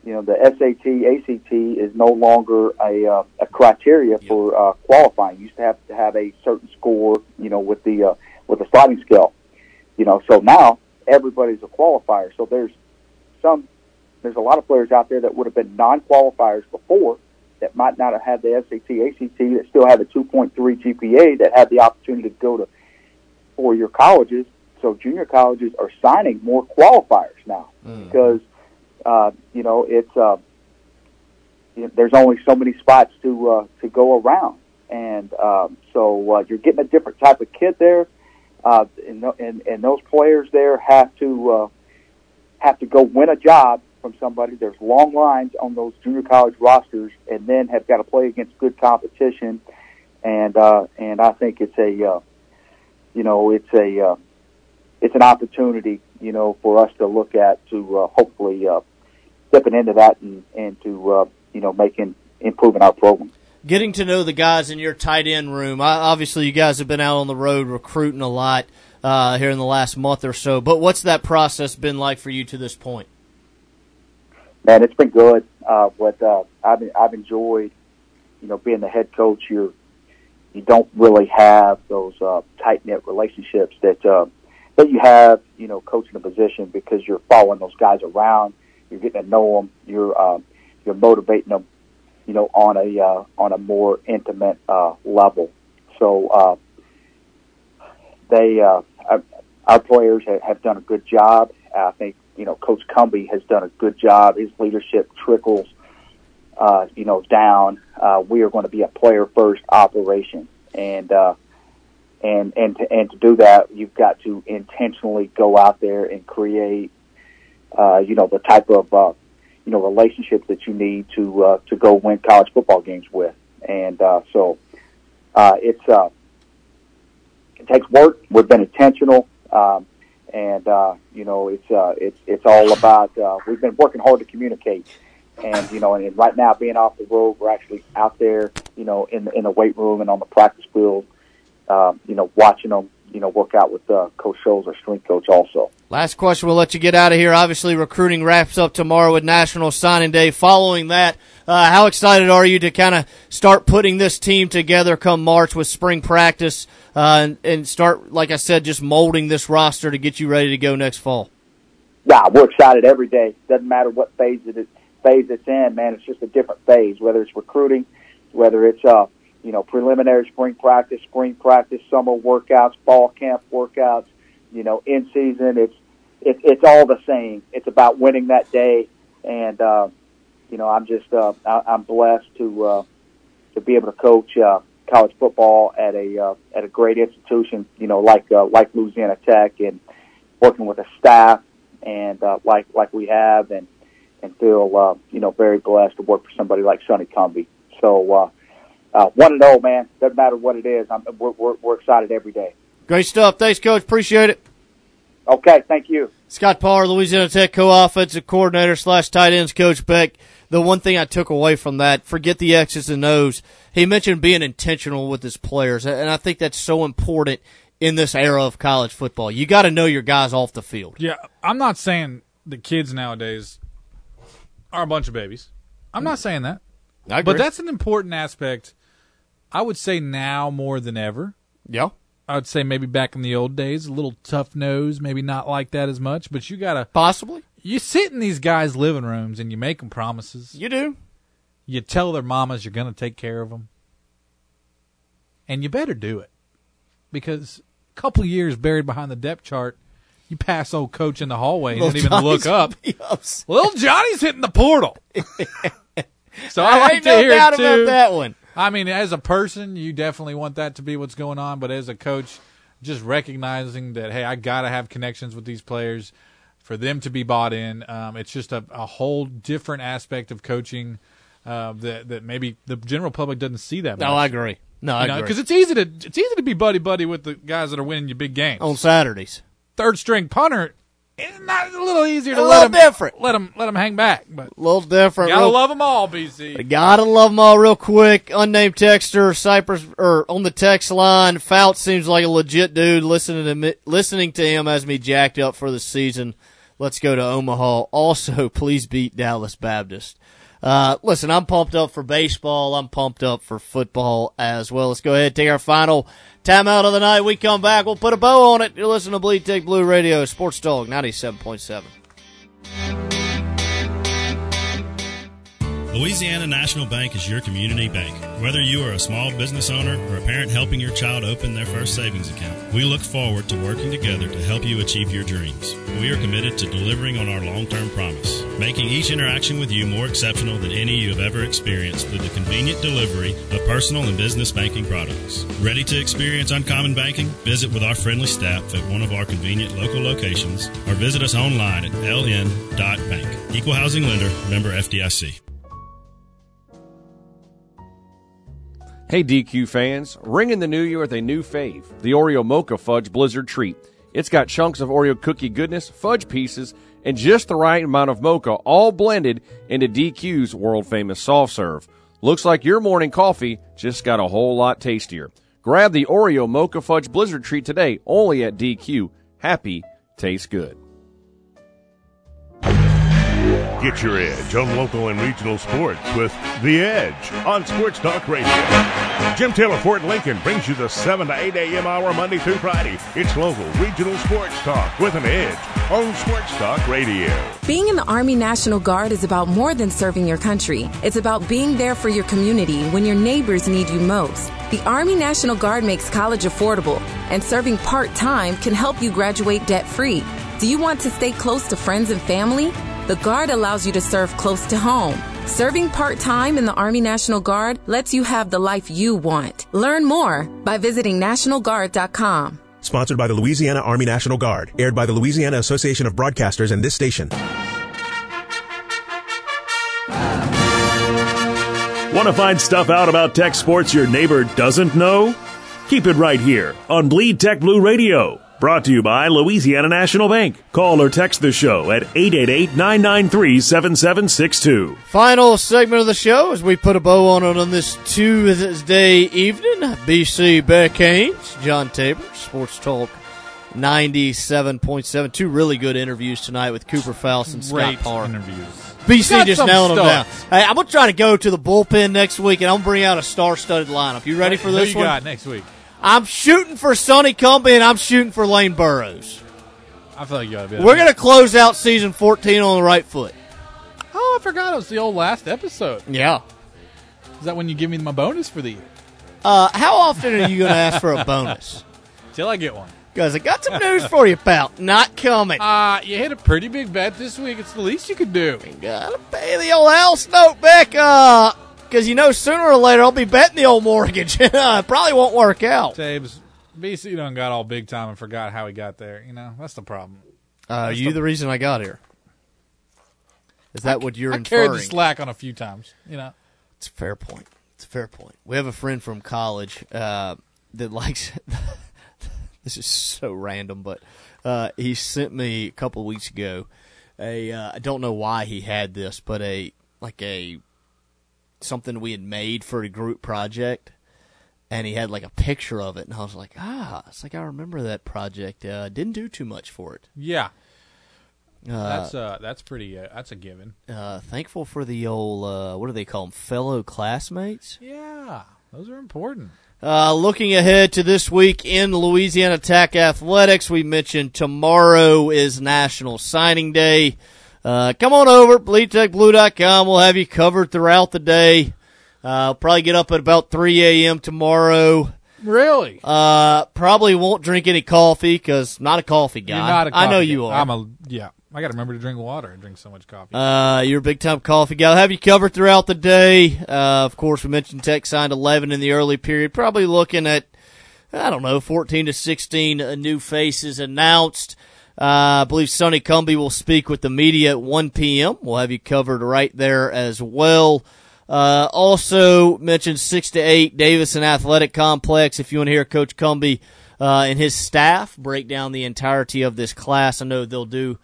you know the SAT ACT is no longer a uh, a criteria for uh, qualifying. You used to have to have a certain score, you know, with the uh, with a sliding scale. You know, so now everybody's a qualifier. So there's some, there's a lot of players out there that would have been non-qualifiers before that might not have had the SAT, ACT, that still had a 2.3 GPA that had the opportunity to go to four-year colleges. So junior colleges are signing more qualifiers now mm. because, uh, you know, it's, uh, there's only so many spots to, uh, to go around. And, um, so, uh, you're getting a different type of kid there uh, and, and and those players there have to uh, have to go win a job from somebody. There's long lines on those junior college rosters, and then have got to play against good competition. And uh, and I think it's a uh, you know it's a uh, it's an opportunity you know for us to look at to uh, hopefully uh, stepping into that and and to uh, you know making improving our program getting to know the guys in your tight end room. Obviously, you guys have been out on the road recruiting a lot uh, here in the last month or so. But what's that process been like for you to this point? Man, it's been good. Uh, but uh, I've I've enjoyed, you know, being the head coach. You're you don't really have those uh, tight knit relationships that uh, that you have, you know, coaching a position because you're following those guys around. You're getting to know them. You're uh, you're motivating them you know, on a uh, on a more intimate uh, level. So uh, they uh, our players have, done a good job. I think you know Coach Cumbie has done a good job. His leadership trickles, uh, you know, down. Uh, we are going to be a player first operation, and uh, and and to, and to do that, you've got to intentionally go out there and create, uh, you know, the type of uh, you know relationships that you need to uh, to go win college football games with. And uh, so uh, it's uh, it takes work. We've been intentional, um, and uh, you know it's uh, it's it's all about. Uh, we've been working hard to communicate. And you know, and right now being off the road, we're actually out there, you know, in the, in the weight room and on the practice field, uh, you know, watching them you know, work out with uh, Coach Scholes, our strength coach, also. Last question. We'll let you get out of here. Obviously, recruiting wraps up tomorrow with National Signing Day. Following that, uh, how excited are you to kind of start putting this team together come March with spring practice uh, and, and start, like I said, just molding this roster to get you ready to go next fall? Yeah, we're excited every day. Doesn't matter what phase it is, phase it's in, man. It's just a different phase. Whether it's recruiting, whether it's uh, you know preliminary spring practice, spring practice, summer workouts, fall camp workouts, you know, in season. It's it, it's all the same. It's about winning that day, and uh, you know, I'm just uh, I, I'm blessed to uh, to be able to coach uh, college football at a uh, at a great institution, you know, like uh, like Louisiana Tech, and working with a staff and uh, like like we have, and and feel uh, you know very blessed to work for somebody like Sonny Cumbie. So uh, uh, one and zero, man. Doesn't matter what it is. I'm, we're, we're we're excited every day. Great stuff. Thanks, Coach. Appreciate it. Okay, thank you. Scott Parr, Louisiana Tech co-offensive coordinator slash tight ends coach Beck. The one thing I took away from that, forget the X's and O's. He mentioned being intentional with his players, and I think that's so important in this era of college football. You got to know your guys off the field. Yeah, I'm not saying the kids nowadays are a bunch of babies. I'm not saying that. I agree. But that's an important aspect. I would say now more than ever. Yeah. I would say maybe back in the old days, a little tough nose, maybe not like that as much, but you got to possibly. You sit in these guys' living rooms and you make them promises. You do. You tell their mamas you're going to take care of them. And you better do it. Because a couple years buried behind the depth chart, you pass old coach in the hallway and don't even look up. Johnny's gonna be upset. Little Johnny's hitting the portal. (laughs) so I There like to no hear doubt it about that one. I mean, as a person, you definitely want that to be what's going on, but as a coach, just recognizing that hey, I got to have connections with these players for them to be bought in. Um, it's just a, a whole different aspect of coaching uh, that that maybe the general public doesn't see that. No. I agree. No, I agree. because it's easy to it's easy to be buddy buddy with the guys that are winning your big games on Saturdays. Third string punter, it's not it's a little easier to A let him different. Let him let them hang back, but A little different. gotta real- love them all, BC. Gotta love them all real quick. Unnamed texter, Cypress, or on the text line, Fouts seems like a legit dude. Listening to me, listening to him has me jacked up for the season. Let's go to Omaha. Also, please beat Dallas Baptist. Uh, listen, I'm pumped up for baseball. I'm pumped up for football as well. Let's go ahead and take our final timeout of the night. We come back. We'll put a bow on it. You're listening to Bleed Tech Blue Radio, Sports Dog 97.7. Louisiana National Bank is your community bank. Whether you are a small business owner or a parent helping your child open their first savings account, we look forward to working together to help you achieve your dreams. We are committed to delivering on our long-term promise, making each interaction with you more exceptional than any you have ever experienced through the convenient delivery of personal and business banking products. Ready to experience uncommon banking? Visit with our friendly staff at one of our convenient local locations or visit us online at ln.bank. Equal housing lender, member FDIC. Hey DQ fans, ringing the new year with a new fave, the Oreo Mocha Fudge Blizzard Treat. It's got chunks of Oreo cookie goodness, fudge pieces, and just the right amount of mocha all blended into DQ's world famous soft serve. Looks like your morning coffee just got a whole lot tastier. Grab the Oreo Mocha Fudge Blizzard Treat today only at DQ. Happy tastes good. Get your edge on local and regional sports with The Edge on Sports Talk Radio. Jim Taylor Fort Lincoln brings you the 7 to 8 a.m. hour Monday through Friday. It's local regional sports talk with an edge on Sports Talk Radio. Being in the Army National Guard is about more than serving your country. It's about being there for your community when your neighbors need you most. The Army National Guard makes college affordable, and serving part time can help you graduate debt free. Do you want to stay close to friends and family? The Guard allows you to serve close to home. Serving part time in the Army National Guard lets you have the life you want. Learn more by visiting NationalGuard.com. Sponsored by the Louisiana Army National Guard. Aired by the Louisiana Association of Broadcasters and this station. Want to find stuff out about tech sports your neighbor doesn't know? Keep it right here on Bleed Tech Blue Radio. Brought to you by Louisiana National Bank. Call or text the show at 888-993-7762. Final segment of the show as we put a bow on it on this Tuesday evening. BC Beck Haynes, John Tabor, Sports Talk 97.7. Two really good interviews tonight with Cooper Fouts and Great Scott Parr. interviews. BC just some nailing them down. Hey, I'm going to try to go to the bullpen next week and I'm going to bring out a star-studded lineup. You ready for Who this you one? got next week? I'm shooting for Sonny Cumbie and I'm shooting for Lane Burroughs. I feel like you ought to be. We're going to close out season 14 on the right foot. Oh, I forgot it was the old last episode. Yeah. Is that when you give me my bonus for the year? Uh, how often are you going to ask for a (laughs) bonus? Till I get one. Because I got some news for you, pal. Not coming. Uh, you hit a pretty big bet this week. It's the least you could do. You Gotta pay the old house note back, uh, because you know sooner or later I'll be betting the old mortgage. (laughs) it probably won't work out. Tabes, BC done got all big time and forgot how he got there. You know, that's the problem. Uh, That's you the- the reason I got here? Is that what you're I inferring? carried the slack on a few times. You know, It's a fair point. It's a fair point. We have a friend from college uh, that (laughs) likes. (laughs) this is so random, but uh, he sent me a couple weeks ago. A uh, I don't know why he had this, but a like a something we had made for a group project, and he had like a picture of it, and I was like, ah, it's like I remember that project. Uh, didn't do too much for it. yeah, Uh, that's uh, that's pretty. Uh, that's a given. uh, thankful for the old uh, what do they call them? Fellow classmates. Yeah, those are important. Uh, looking ahead to this week in Louisiana Tech Athletics, we mentioned tomorrow is National Signing Day. Uh, come on over, bleedtechblue.com. We'll have you covered throughout the day. Uh, probably get up at about 3 a.m. tomorrow. Really? Uh, probably won't drink any coffee because not a coffee guy. You're not a I know coffee you are. I'm a yeah. I got to remember to drink water. I drink so much coffee. Uh, you're a big time coffee guy. I'll have you covered throughout the day. Uh, of course, we mentioned Tech signed 11 in the early period. Probably looking at, I don't know, 14 to 16 uh, new faces announced. Uh, I believe Sonny Cumbie will speak with the media at 1 p.m. We'll have you covered right there as well. Uh, also mentioned 6 to 8 Davison Athletic Complex. If you want to hear Coach Cumbie uh, and his staff break down the entirety of this class, I know they'll do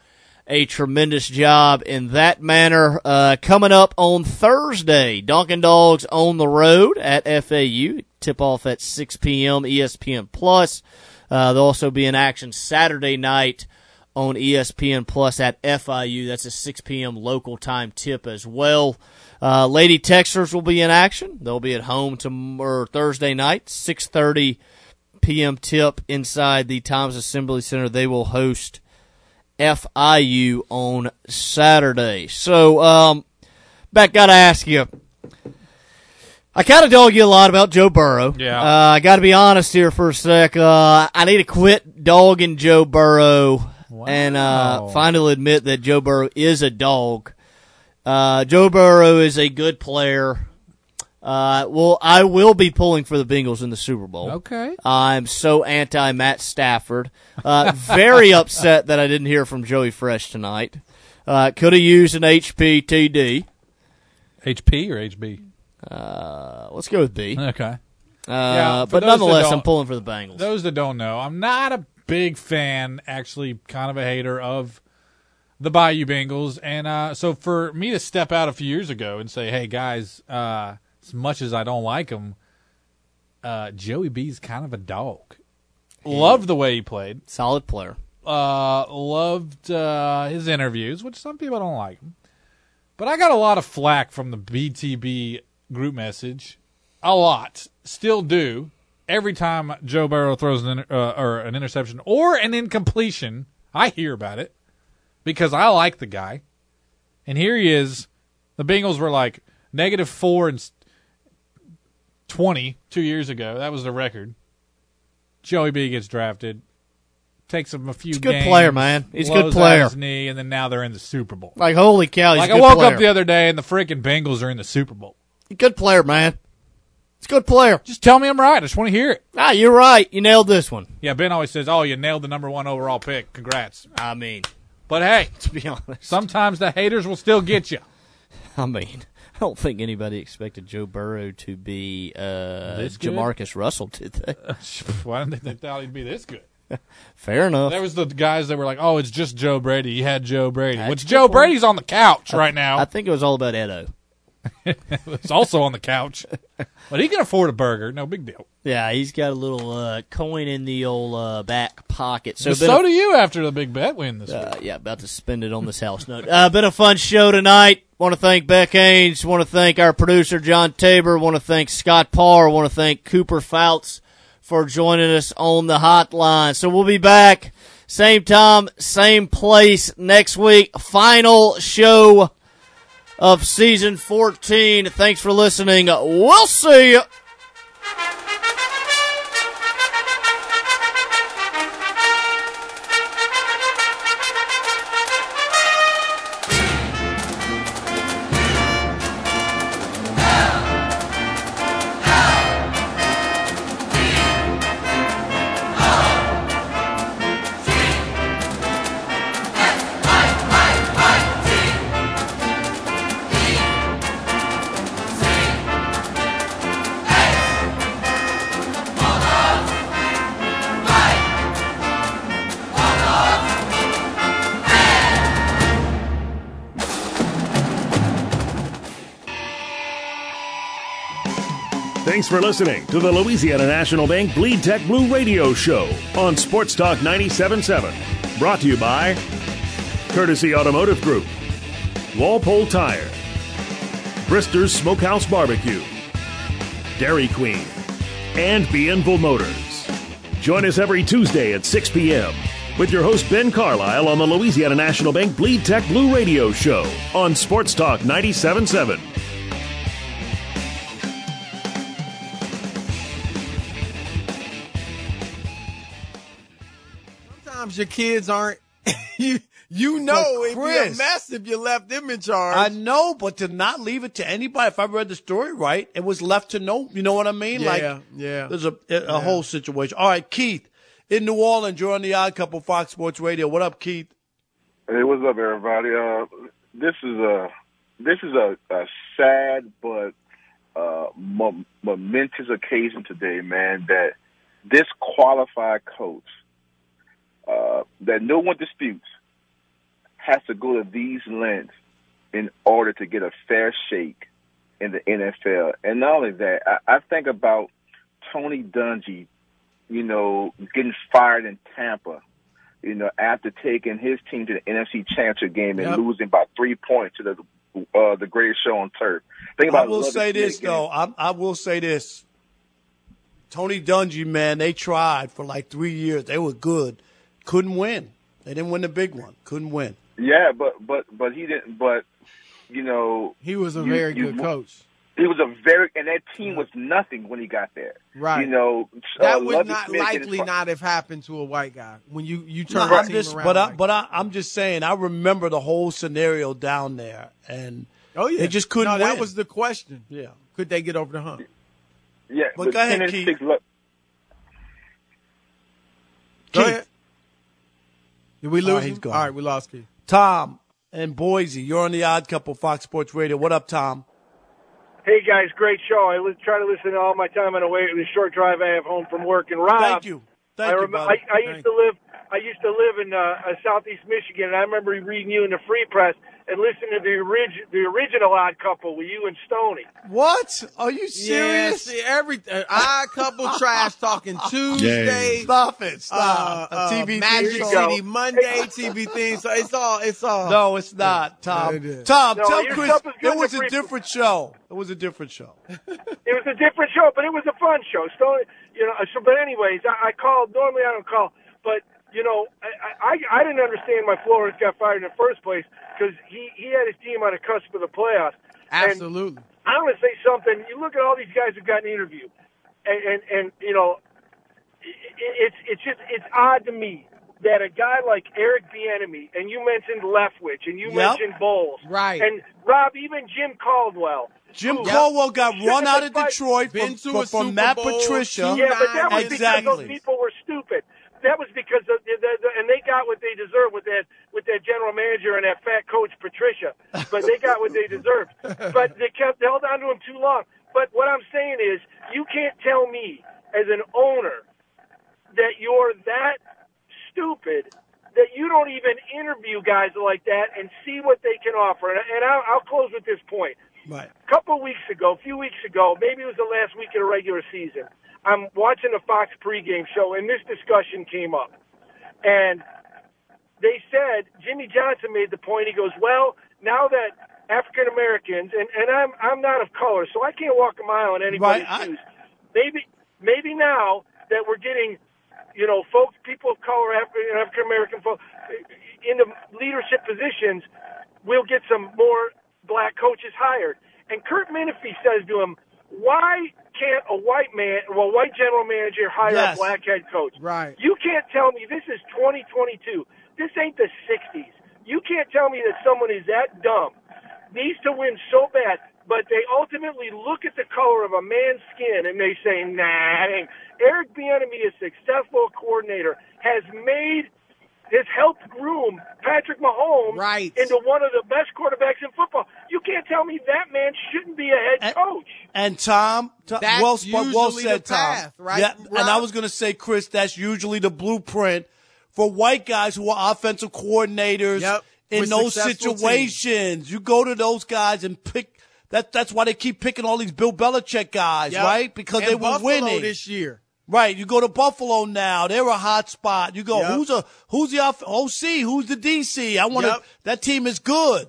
a tremendous job in that manner. Uh, coming up on Thursday, Dunkin' Dawgs on the road at FAU. Tip off at 6 p.m. ESPN Plus. Uh, they'll also be in action Saturday night on ESPN Plus at FIU. That's a 6 p.m. local time tip as well. Uh, Lady Techsters will be in action. They'll be at home to or Thursday night, 6:30 p.m. tip inside the Thomas Assembly Center. They will host FIU on Saturday. So, um, Beck, got to ask you. I kind of dog you a lot about Joe Burrow. Yeah. Uh, I got to be honest here for a sec. Uh, I need to quit dogging Joe Burrow and uh, finally admit that Joe Burrow is a dog. Uh, Joe Burrow is a good player. Uh, well, I will be pulling for the Bengals in the Super Bowl. Okay. I'm so anti Matt Stafford. Uh, very (laughs) upset that I didn't hear from Joey Fresh tonight. Uh, could have used an HPTD. HP or HB? Uh, let's go with B. Okay. Uh, for but nonetheless, I'm pulling for the Bengals. Those that don't know, I'm not a big fan, actually, kind of a hater of the Bayou Bengals. And uh, so for me to step out a few years ago and say, hey, guys, uh, as much as I don't like him, uh, Joey B's kind of a dog. Loved the way he played. Solid player. Uh, loved uh, his interviews, which some people don't like him. But I got a lot of flack from the BTB group message. A lot. Still do. Every time Joe Burrow throws an, inter- uh, or an interception or an incompletion, I hear about it because I like the guy. And here he is. The Bengals were like negative four and s- 20 two years ago. That was the record. Joey B gets drafted. Takes him a few He's a good games, player, man. He's a good player. His knee, and then now they're in the Super Bowl. Like, holy cow, he's like I woke player. up the other day and the freaking Bengals are in the Super Bowl. Good player, man. It's a good player. Just tell me I'm right. I just want to hear it. Ah, you're right. You nailed this one. Yeah, Ben always says, "Oh, you nailed the number one overall pick. Congrats." I mean, but hey, (laughs) to be honest, sometimes the haters will still get you. (laughs) I mean, I don't think anybody expected Joe Burrow to be uh, This good? Jamarcus Russell, did they? (laughs) Why didn't they think thought he'd be this good? Fair enough. There was the guys that were like, "Oh, it's just Joe Brady. He had Joe Brady." That's Which Joe point. Brady's on the couch right now. I think it was all about Edo. (laughs) It's also on the couch, but he can afford a burger. No big deal. Yeah, he's got a little uh, coin in the old uh, back pocket. So, So, do you after the big bet win this Uh, week. yeah, about to spend it on this house note. Uh, been a fun show tonight. Want to thank Beck Haynes. Want to thank our producer John Tabor. Want to thank Scott Parr. Want to thank Cooper Fouts for joining us on the hotline. So we'll be back same time, same place next week. Final show of season 14. Thanks for listening. We'll see you. Thanks for listening to the Louisiana National Bank Bleed Tech Blue Radio Show on Sports Talk 97.7. Brought to you by Courtesy Automotive Group, Walpole Tire, Brister's Smokehouse Barbecue, Dairy Queen, and Bienville Motors. Join us every Tuesday at 6 p.m. with your host Ben Carlisle on the Louisiana National Bank Bleed Tech Blue Radio Show on Sports Talk 97.7. your kids aren't. (laughs) you you know But it'd be a Chris- mess if you left them in charge. I know, but to not leave it to anybody, if I read the story right, it was left to no. You know what I mean? Yeah, like, yeah. There's a a whole situation. All right, Keith in New Orleans, you're on the Odd Couple Fox Sports Radio. What up, Keith? Hey, what's up, everybody? Uh, this is a this is a, a sad but uh, mo- momentous occasion today, man. That this qualified coach uh, that no one disputes has to go to these lengths in order to get a fair shake in the NFL. And not only that, I, I think about Tony Dungy, you know, getting fired in Tampa you know, after taking his team to the NFC Championship game and Yep. losing by three points to the uh, the greatest show on turf. Think about I will say this though. I, I will say this. Tony Dungy, man, they tried for like three years. They were good, couldn't win. They didn't win the big one. Couldn't win. Yeah, but but but he didn't. But you know, he was a you- very you- good coach. He was a very and that team was nothing when he got there. Right. You know, That uh, would Lovie not Smith likely not have happened to a white guy when you you turn No, the I'm team just, around. but I, like but I, I'm just saying. I remember the whole scenario down there, and Oh yeah, they just couldn't No, that was the question. Yeah, could they get over the hump? Yeah, But but go ahead, 10 and Keith. six Lo- Go Keith. Ahead. Did we All lose right, him? he's gone. All right, we lost Keith. Tom and Boise. You're on the Odd Couple Fox Sports Radio. What up, Tom? Hey guys, great show. I li- try to listen all my time on the way the short drive I have home from work. And Rob, Thank you. Thank I, you, rem- buddy. I, I used to live. I used to live in uh, uh, southeast Michigan, and I remember reading you in the Free Press and listen to the orig- the original Odd Couple with you and Stony. What? Are you Yeah, serious? see, every uh, I couple trash talking (laughs) Tuesday. Stop it. Stop. Uh, uh, TV Magic City Monday TV thing. So it's all it's all. No, it's not, Tom. it is. Tom, No, tell Chris stuff is good it was a different show. It was a different show. It was a different show, but it was a fun show. Stony, you know. So, but anyways, I, I called. Normally, I don't call, but you know, I, I I didn't understand why Flores got fired in the first place because he he had his team on the cusp of the playoffs. And Absolutely. I'm going to say something. You look at all these guys who've gotten interviewed, and and, and you know, it, it's it's just it's odd to me that a guy like Eric Bieniemy, and you mentioned Leftwich, and you Yep. mentioned Bowles, Right. and Rob, even Jim Caldwell. Jim who- Caldwell got run out of Detroit from, from, from Matt Bowl, Patricia. Yeah, but that was because those people were stupid. That was because of, the, the, the, and they got what they deserved with that with that general manager and that fat coach Patricia. But they got what they deserved. But they kept held on to him too long. But what I'm saying is, you can't tell me as an owner that you're that stupid that you don't even interview guys like that and see what they can offer. And, and I'll, I'll close with this point. Right. A couple of weeks ago, a few weeks ago, maybe it was the last week of the regular season. I'm watching the Fox pregame show, and this discussion came up. And they said Jimmy Johnson made the point. He goes, "Well, now that African Americans and and I'm I'm not of color, so I can't walk a mile in anybody's Right, shoes. Maybe maybe now that we're getting, you know, folks, people of color, African American folks in the leadership positions, we'll get some more black coaches hired." And Kurt Menefee says to him, "Why can't a white man, well, white general manager hire Yes. a black head coach? Right. You can't tell me this is 2022. This ain't the 60s. You can't tell me that someone is that dumb, needs to win so bad, but they ultimately look at the color of a man's skin and they say, nah, ain't. Eric Bieniemy, a successful coordinator, has made has helped groom Patrick Mahomes right. into one of the best quarterbacks in football. You can't tell me that man shouldn't be a head coach. And Tom, Tom That's well, well said, the path, Tom. right, Yeah, and I was going to say, Chris, that's usually the blueprint for white guys who are offensive coordinators in with those successful situations. You go to those guys and pick. That that's why they keep picking all these Bill Belichick guys, Yep. right? Because And they were Buffalo winning this year. Right, you go to Buffalo now. They're a hot spot. You go, Yep. who's a who's the off- OC? Who's the DC? I want to. Yep. That team is good,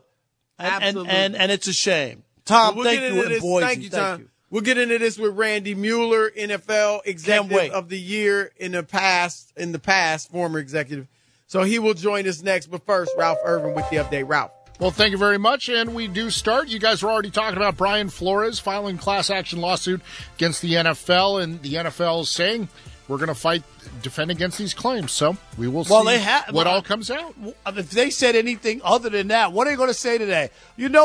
and, and Absolutely. and and it's a shame. Tom, We'll thank you, and. Boise, Thank you, thank Tom. you. We'll get into this with Randy Mueller, NFL executive of the year in the past. In the past, former executive. So he will join us next. But first, Ralph Irvin with the update. Ralph. Well, thank you very much. And we do start. You guys were already talking about Brian Flores filing class action lawsuit against the NFL, and the NFL is saying we're going to fight, defend against these claims. So we will Well, see they have what all comes out. If they said anything other than that, what are they going to say today? You know.